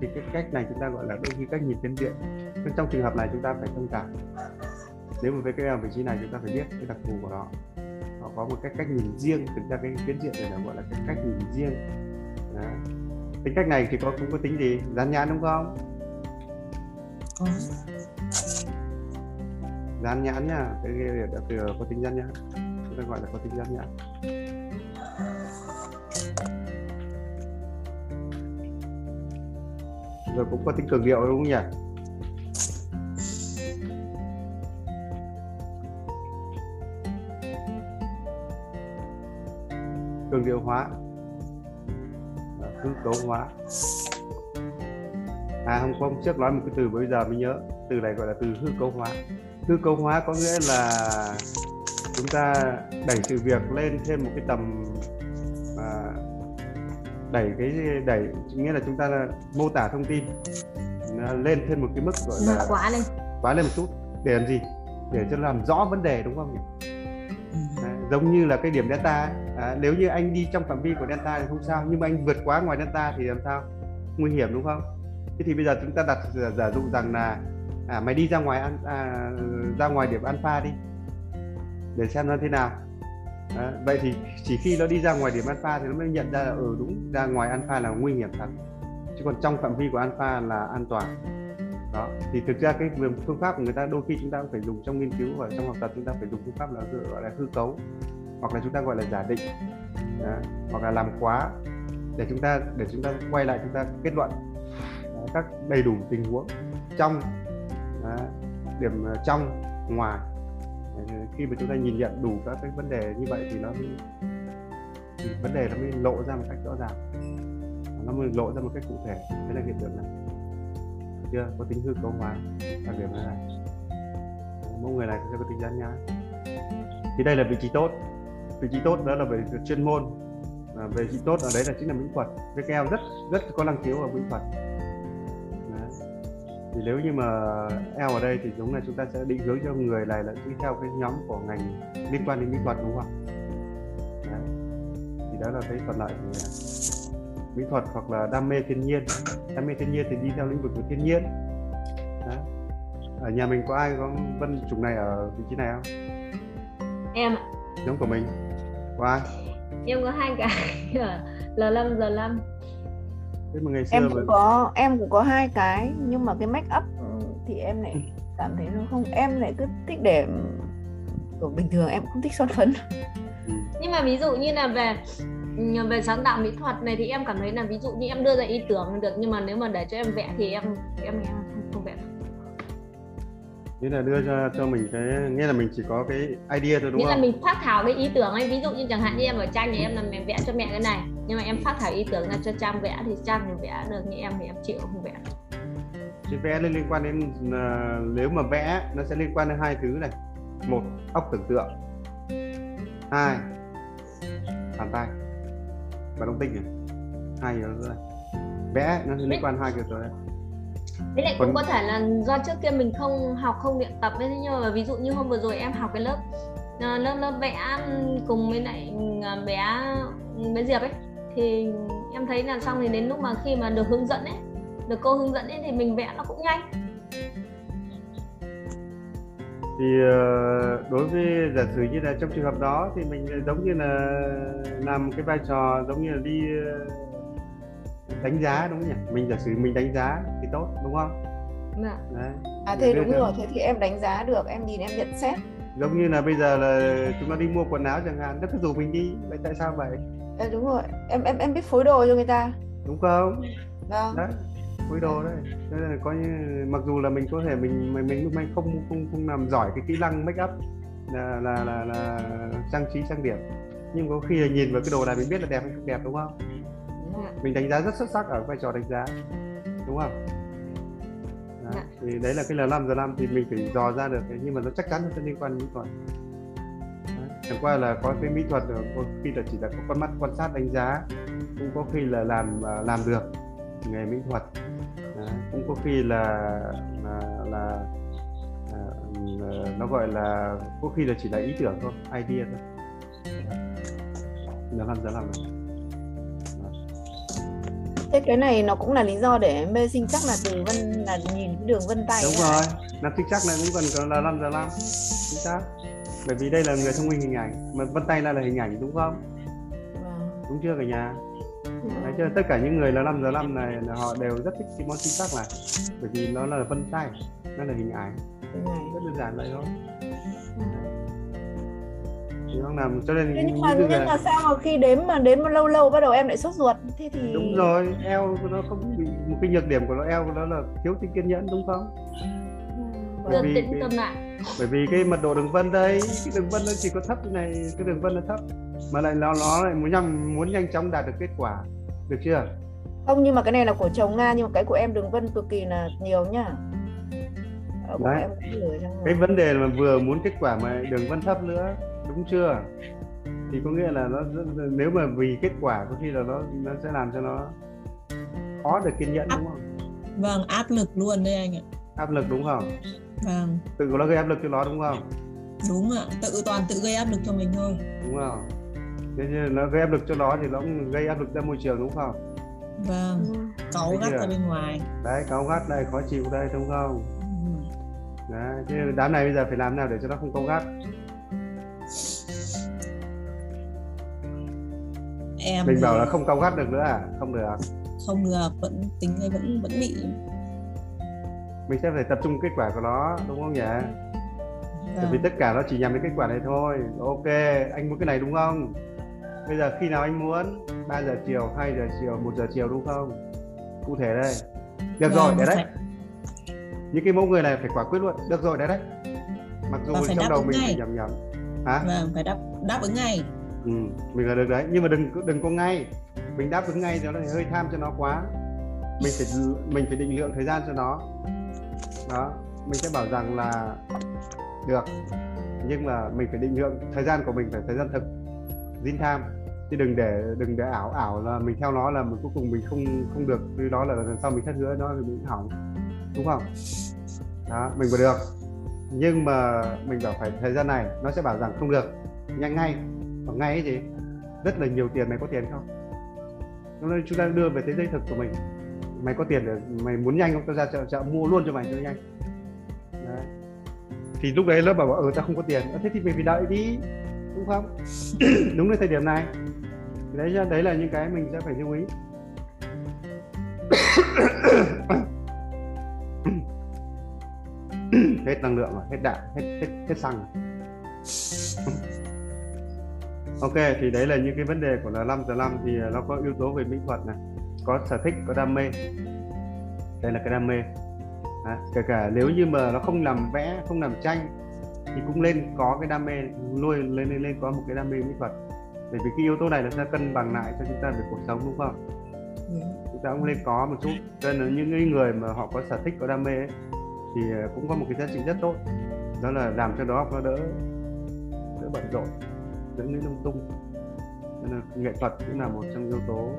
thì cái cách này chúng ta gọi là đôi khi cách nhìn phiến diện nhưng trong trường hợp này chúng ta phải thông cảm. Nếu mà với cái eo vị trí này chúng ta phải biết cái đặc thù của nó. Họ có một cách cách nhìn riêng, thực ra cái phiến diện này là gọi là cái cách nhìn riêng. Đó. tính cách này thì có, cũng có tính gì? Dán nhãn đúng không? Có dán nhãn nha cái điểm đã từ có tính dán nhãn. Chúng ta gọi là có tính dán nhãn. Rồi cũng có tính cường điệu đúng không nhỉ? Cường điệu hóa. Hư cấu hóa. À hôm qua hôm trước nói một cái từ bây giờ mới nhớ từ này gọi là từ hư cấu hóa. Hư cấu hóa có nghĩa là chúng ta đẩy sự việc lên thêm một cái tầm à, đẩy cái đẩy nghĩa là chúng ta mô tả thông tin à, lên thêm một cái mức gọi là quá lên. quá lên một chút để làm gì? Để cho làm rõ vấn đề đúng không nhỉ? Đấy, giống như là cái điểm delta ấy. À, nếu như anh đi trong phạm vi của delta thì không sao nhưng mà anh vượt quá ngoài delta thì làm sao? Nguy hiểm đúng không? Thế thì bây giờ chúng ta đặt giả, giả dụ rằng là à, mày đi ra ngoài ăn à, ra ngoài điểm alpha đi. Để xem nó thế nào. À, vậy thì chỉ khi nó đi ra ngoài điểm alpha thì nó mới nhận ra là ừ đúng ra ngoài alpha là nguy hiểm thật chứ còn trong phạm vi của alpha là an toàn. Đó thì thực ra cái phương pháp của người ta đôi khi chúng ta cũng phải dùng trong nghiên cứu và trong học tập chúng ta phải dùng phương pháp là gọi là hư cấu hoặc là chúng ta gọi là giả định. Đó, hoặc là làm quá để chúng ta để chúng ta quay lại chúng ta kết luận. Đó, các đầy đủ tình huống trong đó, điểm ờ, trong ngoài. Khi mà chúng ta nhìn nhận đủ các cái vấn đề như vậy thì nó mới, thì vấn đề nó mới lộ ra một cách rõ ràng. Nó mới lộ ra một cách cụ thể. Đấy là hiện tượng này. Chưa? Có tính hư cấu hóa. Đặc điểm này, này. mỗi người này sẽ có tính gian nhái thì đây là vị trí tốt. Vị trí tốt đó là về chuyên môn. À, về vị trí tốt ở đấy là chính là mỹ thuật. Cái keo rất rất có năng khiếu ở mỹ thuật thì nếu như mà eo ở đây thì đúng là chúng ta sẽ định hướng cho người này là đi theo cái nhóm của ngành liên quan đến mỹ thuật đúng không đấy. thì đó là cái thuận lợi của người này mỹ thuật hoặc là đam mê thiên nhiên. Đam mê thiên nhiên thì đi theo lĩnh vực của thiên nhiên. Đó. ở nhà mình có ai có vân trùng này ở vị trí này không? Em ạ. Giống của mình. Có ai? Em có hai cái. (laughs) L năm giờ năm thế mà ngày xưa em mà cũng có em cũng có hai cái nhưng mà cái make up ừ, thì em lại cảm thấy nó không em lại cứ thích để kiểu bình thường em cũng không thích son phấn. Nhưng mà ví dụ như là về ừ, về sáng tạo mỹ thuật này thì em cảm thấy là ví dụ như em đưa ra ý tưởng là được nhưng mà nếu mà để cho em vẽ thì em em, em không, không vẽ nghĩa là đưa cho cho mình cái nghĩa là mình chỉ có cái idea thôi đúng nghĩa là không? mình phát thảo cái ý tưởng ấy. Ví dụ như chẳng hạn như em ở tranh thì em là mẹ vẽ cho mẹ cái này nhưng mà em phát thảo ý tưởng ra cho trang vẽ thì trang thì vẽ được như em thì em chịu không vẽ. Thì vẽ liên liên quan đến à, nếu mà vẽ nó sẽ liên quan đến hai thứ này. Một óc tưởng tượng. Hai bàn tay. Và động tinh này hai yếu tố này vẽ nó sẽ liên quan hai cái yếu tố này Với lại cũng Còn- có thể là do trước kia mình không học không luyện tập ấy thế nhưng mà ví dụ như hôm vừa rồi em học cái lớp ờ, lớp lớp vẽ cùng với lại ờ, bé bé Diệp ấy thì em thấy là xong thì đến lúc mà khi mà được hướng dẫn ấy được cô hướng dẫn ấy thì mình vẽ nó cũng nhanh. Thì ờ, đối với giả sử như là trong trường hợp đó thì mình giống như là làm cái vai trò giống như là đi ờ, đánh giá đúng không nhỉ? Mình giả sử mình đánh giá thì tốt đúng không? Dạ. đấy. À thế đúng rồi thế thì em đánh giá được em nhìn em nhận xét. Giống như là bây giờ là chúng ta đi mua quần áo chẳng hạn nó cứ rủ mình đi vậy tại sao vậy à, đúng rồi. Em em em biết phối đồ cho người ta. Đúng không? Vâng. Đấy phối đồ đấy. Nên là có như mặc dù là mình có thể mình mình mình này không không không làm giỏi cái kỹ năng make up là là là, là trang trí trang điểm. Nhưng có khi là nhìn vào cái đồ này mình biết là đẹp hay không đẹp đúng không? Dạ. mình đánh giá rất xuất sắc ở vai trò đánh giá. Đúng không? Đấy, Dạ. thì đấy là cái L5 giờ 5 thì mình phải dò ra được nhưng mà nó chắc chắn nó sẽ liên quan đến thuật. Đấy. Chẳng qua là có cái mỹ thuật là có khi là chỉ là có con mắt quan sát đánh giá cũng có khi là làm à, làm được nghề mỹ thuật Đấy. cũng có khi là là, là à, nó gọi là có khi là chỉ là ý tưởng thôi idea thôi L5 giờ 5 này. thế cái này nó cũng là lý do để mê sinh chắc là từ vân là nhìn cái đường vân tay đúng rồi làm chính xác này cũng cần là 5 giờ 5 chính xác bởi vì đây là người thông minh hình ảnh mà vân tay là là hình ảnh đúng không? Vâng. đúng chưa cả nhà? Đấy, cho nên tất cả những người là 5 giờ 5 này là họ đều rất thích cái món chính xác này bởi vì nó là vân tay nó là hình ảnh. Rất đơn giản vậy thôi. Thì nó làm cho nên Thế nhưng mà nhưng mà sao mà khi đếm mà đếm mà lâu lâu bắt đầu em lại sốt ruột. Thế thì đúng rồi eo của nó không bị một cái nhược điểm của nó eo của nó là thiếu tính kiên nhẫn đúng không? Ừ, Bởi Được vì tĩnh tâm lại bởi vì cái mật độ đường vân đây cái đường vân nó chỉ có thấp như này cái đường vân nó thấp mà lại nó nó lại muốn nhanh muốn nhanh chóng đạt được kết quả. Được chưa? Không nhưng mà cái này là của chồng nga nhưng mà cái của em đường vân cực kỳ là nhiều nhá. Ở của Đấy. cái vấn đề là vừa muốn kết quả mà đường vân thấp nữa đúng chưa? Thì có nghĩa là nó nếu mà vì kết quả có khi là nó nó sẽ làm cho nó khó được kiên nhẫn đúng không? Vâng áp lực luôn đấy anh ạ. Áp lực đúng không vâng. Tự nó gây áp lực cho nó đúng không? Đúng ạ. Tự toàn tự gây áp lực cho mình thôi. Đúng không? Thế như nó gây áp lực cho nó thì nó cũng gây áp lực ra môi trường đúng không? Vâng. Cáu gắt ra bên ngoài. Đấy cáu gắt đây khó chịu đây đúng không? Ừ. đấy chứ đám này bây giờ phải làm nào để cho nó không cáu gắt? Em mình thì bảo là không cáu gắt được nữa à? Không được không được vẫn tính ấy vẫn vẫn bị mình sẽ phải tập trung kết quả của nó đúng không nhỉ? Tại vì vâng. tất cả nó chỉ nhằm đến kết quả này thôi. Ok anh muốn cái này đúng không? Bây giờ khi nào anh muốn? 3 giờ chiều 2 giờ chiều 1 giờ chiều đúng không? Cụ thể đây. Được rồi Vâng, để đấy. phải- những cái mẫu người này phải quả quyết luôn. Được rồi đấy đấy. Mặc dù trong đầu mình ngay. nhầm nhầm. Hả? Vâng phải đáp đáp ứng ngay. Ừ, mình là được đấy. Nhưng mà đừng đừng có ngay. Mình đáp ứng ngay cho nó hơi tham cho nó quá. Mình phải mình phải định lượng thời gian cho nó đó, mình sẽ bảo rằng là được, nhưng mà mình phải định lượng, thời gian của mình phải thời gian thực, real time. Chứ đừng để đừng để ảo ảo là mình theo nó là mình cuối cùng mình không không được. Như đó là lần sau mình thất hứa, nó thì mình hỏng. Đúng không? Đó, mình vừa được. Nhưng mà mình bảo phải, thời gian này nó sẽ bảo rằng không được. Nhanh ngay. Và ngay ấy gì? Rất là nhiều tiền mày có tiền không? Nên chúng ta đưa về thế giới thực của mình mày có tiền để mày muốn nhanh không? Tao ra chợ, chợ mua luôn cho mày cho nhanh. Đấy. thì lúc đấy lớp bảo ừ tao không có tiền. À, thế thì mình phải đợi đi đúng không? (coughs) Đúng đến thời điểm này. Đấy đấy là những cái mình sẽ phải lưu ý. (coughs) Hết năng lượng rồi hết đạn hết hết hết xăng. Rồi. (coughs) ok thì đấy là những cái vấn đề của là năm giờ năm thì ờ, nó có yếu tố về mỹ thuật này có sở thích có đam mê. Đây là cái đam mê. Đấy, kể cả nếu như mà nó không làm vẽ không làm tranh thì cũng lên có cái đam mê nuôi lên lên lên có một cái đam mê mỹ thuật. Bởi vì cái yếu tố này nó sẽ cân bằng lại cho chúng ta về cuộc sống đúng không? Chúng ta cũng lên có một chút. Cho nên là những người mà họ có sở thích có đam mê ấy, thì ờ, cũng có một cái giá trị rất tốt. Đó là làm cho đó nó đỡ đỡ bận rộn đỡ nghĩ lung tung. Nên là nghệ thuật cũng là một trong yếu tố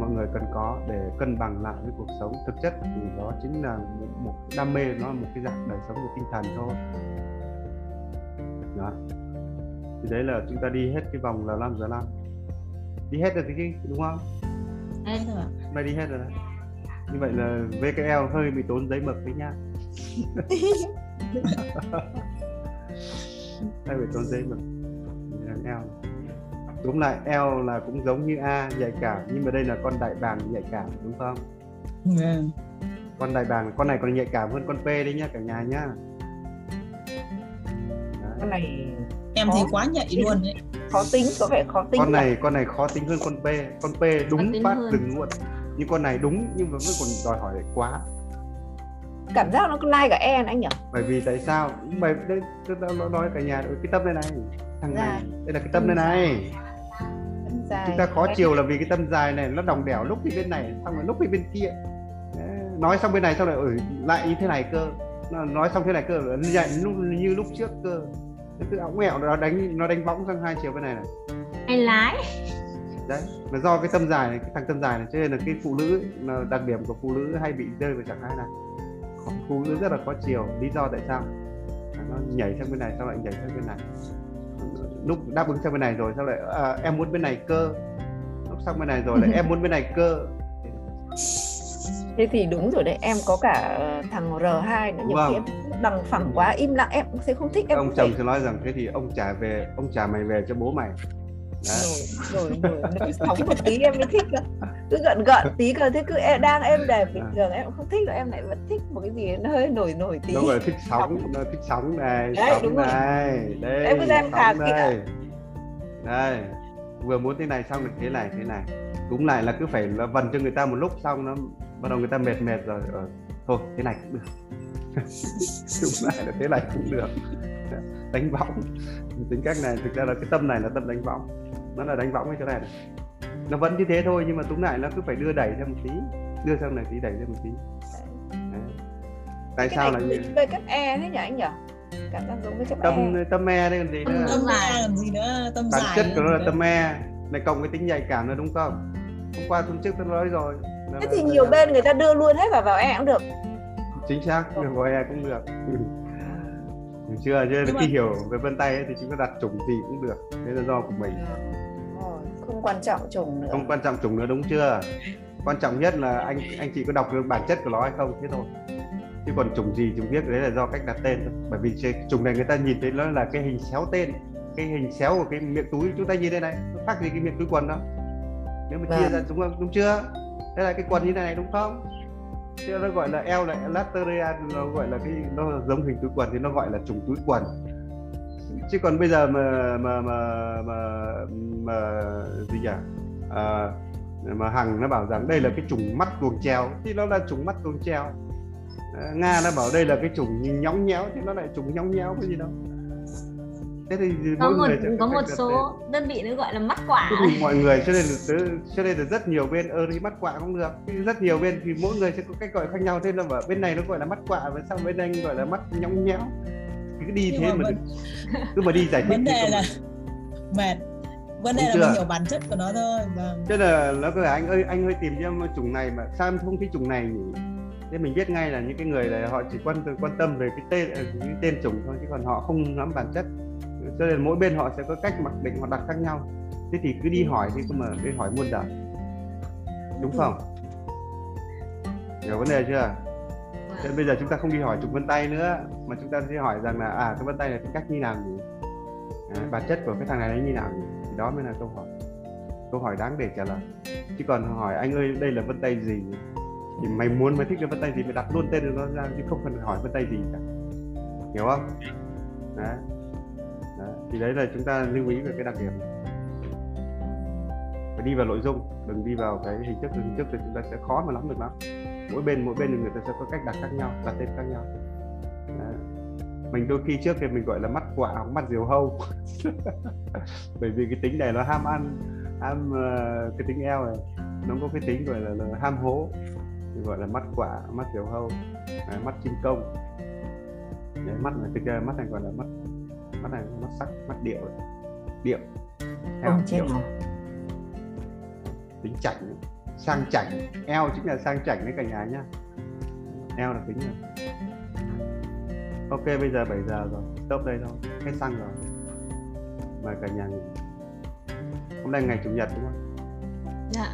mọi người cần có để cân bằng lại với cuộc sống thực chất thì đó chính là một, một đam mê nó là một cái dạng đời sống về tinh thần thôi đó thì đấy là chúng ta đi hết cái vòng là 5 giờ 5 đi hết rồi thì đúng không. Thế ạ. Mày đi hết rồi đấy. Như vậy là VKL hơi bị tốn giấy mực đấy nha. (laughs) hơi bị tốn giấy mực. L. Đúng lại L là cũng giống như A nhạy cảm nhưng mà đây là con đại bàng nhạy cảm đúng không? vâng Con đại bàng con này còn nhạy cảm hơn con P đấy nhá cả nhà nhá. Đấy. con này em Khó. thì quá nhạy luôn đấy khó tính có vẻ khó tính Con nhỉ? này con này khó tính hơn con P. Con P đúng phát hơn. đừng luôn. Nhưng con này đúng nhưng mà vẫn còn đòi hỏi quá. cảm giác nó cứ like cả e anh nhỉ bởi vì tại sao bởi đây tôi nói- cả nhà ừ, cái tâm này này thằng này Dài. đây là cái tâm này này Chân dài chúng ta khó chiều là vì cái tâm dài này nó đồng đẻo lúc thì bên này xong rồi lúc thì bên kia. Nói xong bên này xong rồi ừ, lại như thế này cơ. Nó nói xong thế này cơ lúc như lúc trước cơ. Nó cứ ống mẹo nó đánh nó đánh võng sang hai chiều bên này này. Anh lái. Đấy là do cái tâm dài này cái thằng tâm dài này cho nên là cái phụ nữ là đặc điểm của phụ nữ hay bị rơi vào trạng thái này phụ nữ rất là khó chiều. Lý do tại sao? Nó nhảy sang bên này sau lại nhảy sang bên này lúc đáp ứng sang bên này rồi sau lại à, em muốn bên này cơ. Lúc sang bên này rồi lại em muốn bên này cơ. Thế thì đúng rồi đấy em có cả thằng R2 nữa nhiều Vâng. khi em đằng phẳng quá im lặng em sẽ không thích em ông chồng sẽ nói rằng thế thì ông trả về ông trả mày về cho bố mày Rồi rồi rồi. (laughs) Nổi sóng một tí em mới thích cơ. Cứ gợn gợn tí cơ thế cứ em, đang em đẹp bình À. thường em cũng không thích rồi em lại vẫn thích một cái gì nó hơi nổi nổi tí. Nó gọi là thích sóng nó thích sóng này Đấy, sóng đúng rồi. này. Đây Em cứ xem sóng đây. Đây vừa muốn thế này xong được thế này thế này. Cũng lại là cứ phải là vần cho người ta một lúc xong nó bắt đầu người ta mệt mệt rồi ờ, thôi thế này cũng được. (laughs) Đúng lại là thế này cũng được. Đánh võng. Tính cách này thực ra là cái tâm này là tâm đánh võng nó là đánh võng cái chỗ này, này. Nó vẫn như thế thôi nhưng mà túm lại nó cứ phải đưa đẩy ra một tí. Đưa sang này tí đẩy ra một tí. Đấy. tại cái sao này là như về cách e thế nhỉ anh nhỉ? Cảm giác giống với chấp tâm e. tâm me đây còn gì nữa? tâm dài làm gì nữa? Tâm bản chất của nó là tâm me này cộng cái tính nhạy cảm nữa đúng không? Hôm qua tuần trước tôi nói rồi. Là- thế thì là- nhiều bên người ta đưa luôn hết vào vào e cũng được. Chính xác được gọi e cũng được. (laughs) Hiểu chưa? Chứ Nhưng mà- khi hiểu về vân tay ấy, thì chúng ta đặt chủng gì cũng được. Đấy là do của mình không quan trọng chủng nữa. Không quan trọng chủng nữa đúng chưa? Quan trọng nhất là anh anh chị có đọc được bản chất của nó hay không thế thôi. Chứ còn chủng gì chúng biết đấy là do cách đặt tên thôi. Bởi vì chủng này người ta nhìn thấy nó là cái hình xéo tên cái hình xéo của cái miệng túi chúng ta nhìn đây này nó khác gì cái miệng túi quần đâu. Nếu mà chia Vâng. ra đúng không? Đúng chưa? Đây là cái quần như thế này đúng không? Chứ nó gọi là eo là elateria nó gọi là cái nó giống hình túi quần thì nó gọi là chủng túi quần chứ còn bây giờ mà mà mà mà, mà gì nhỉ? À, mà hằng nó bảo rằng đây là cái chủng mắt tuồng treo thì nó là chủng mắt tuồng treo à, nga nó bảo đây là cái chủng nhõng nhẽo thì nó lại chủng nhõng nhẽo cái gì đâu. Thế thì có một có một số đơn vị nó gọi là mắt quả. Thế thì mọi người cho nên tớ, cho nên là rất nhiều bên ơ đi mắt quạ cũng được. Thì rất nhiều bên thì mỗi người sẽ có cách gọi khác nhau. Thế là bảo bên này nó gọi là mắt quạ và sao bên anh gọi là mắt nhõng nhẽo thì cứ đi Nhưng thế mà mà vấn- đừng- cứ mà đi giải (laughs) thích vấn đề là mệt. Vấn đề là mình hiểu bản chất của nó thôi vâng nên là nó cứ anh ơi anh ơi tìm cho em chủng này mà sao em không thấy chủng này nhỉ? Thế mình biết ngay là những cái người này họ chỉ quan quan tâm về cái tên ờ, cái tên chủng thôi chứ còn họ không nắm bản chất. Cho nên mỗi bên họ sẽ có cách mặc định họ đặt khác nhau. Thế thì cứ đi hỏi thì cơ mà đi hỏi muôn đời. Đúng không? Hiểu vấn đề chưa Thế bây giờ chúng ta không đi hỏi trục vân tay nữa mà chúng ta sẽ hỏi rằng là à cái vân tay này cái cách như nào nhỉ? À, bản chất của cái thằng này nó như nào nhỉ? Thì đó mới là câu hỏi. Câu hỏi đáng để trả lời. Chứ còn hỏi anh ơi đây là vân tay gì thì mày muốn mày thích cái vân tay gì mày đặt luôn tên nó ra chứ không cần hỏi vân tay gì cả. Hiểu không? Đấy. đấy. Thì đấy là chúng ta lưu ý về cái đặc điểm. Phải đi vào nội dung đừng đi vào cái hình thức hình thức thì chúng ta sẽ khó mà lắm được lắm mỗi bên mỗi bên thì người ta sẽ có cách đặt khác nhau đặt tên khác nhau. Đấy. mình đôi khi trước thì mình gọi là mắt quạ hoặc mắt diều hâu. (laughs) Bởi vì cái tính này nó ham ăn ham ờ, cái tính eo này nó có cái tính gọi là, là ham hố. Thì gọi là mắt quạ mắt diều hâu Đấy, mắt chim công. Đấy, mắt này thực ra mắt này gọi là mắt mắt này mắt sắc mắt điệu. Điệu. Eo, Ông chết rồi. tính chảnh sang chảnh. Eo chính là sang chảnh đấy cả nhà nhá. Eo là tính rồi. Ok, bây giờ 7 giờ rồi. Stop đây thôi. Hết xăng rồi. Mời cả nhà nghỉ. Hôm nay ngày chủ nhật đúng không? Dạ.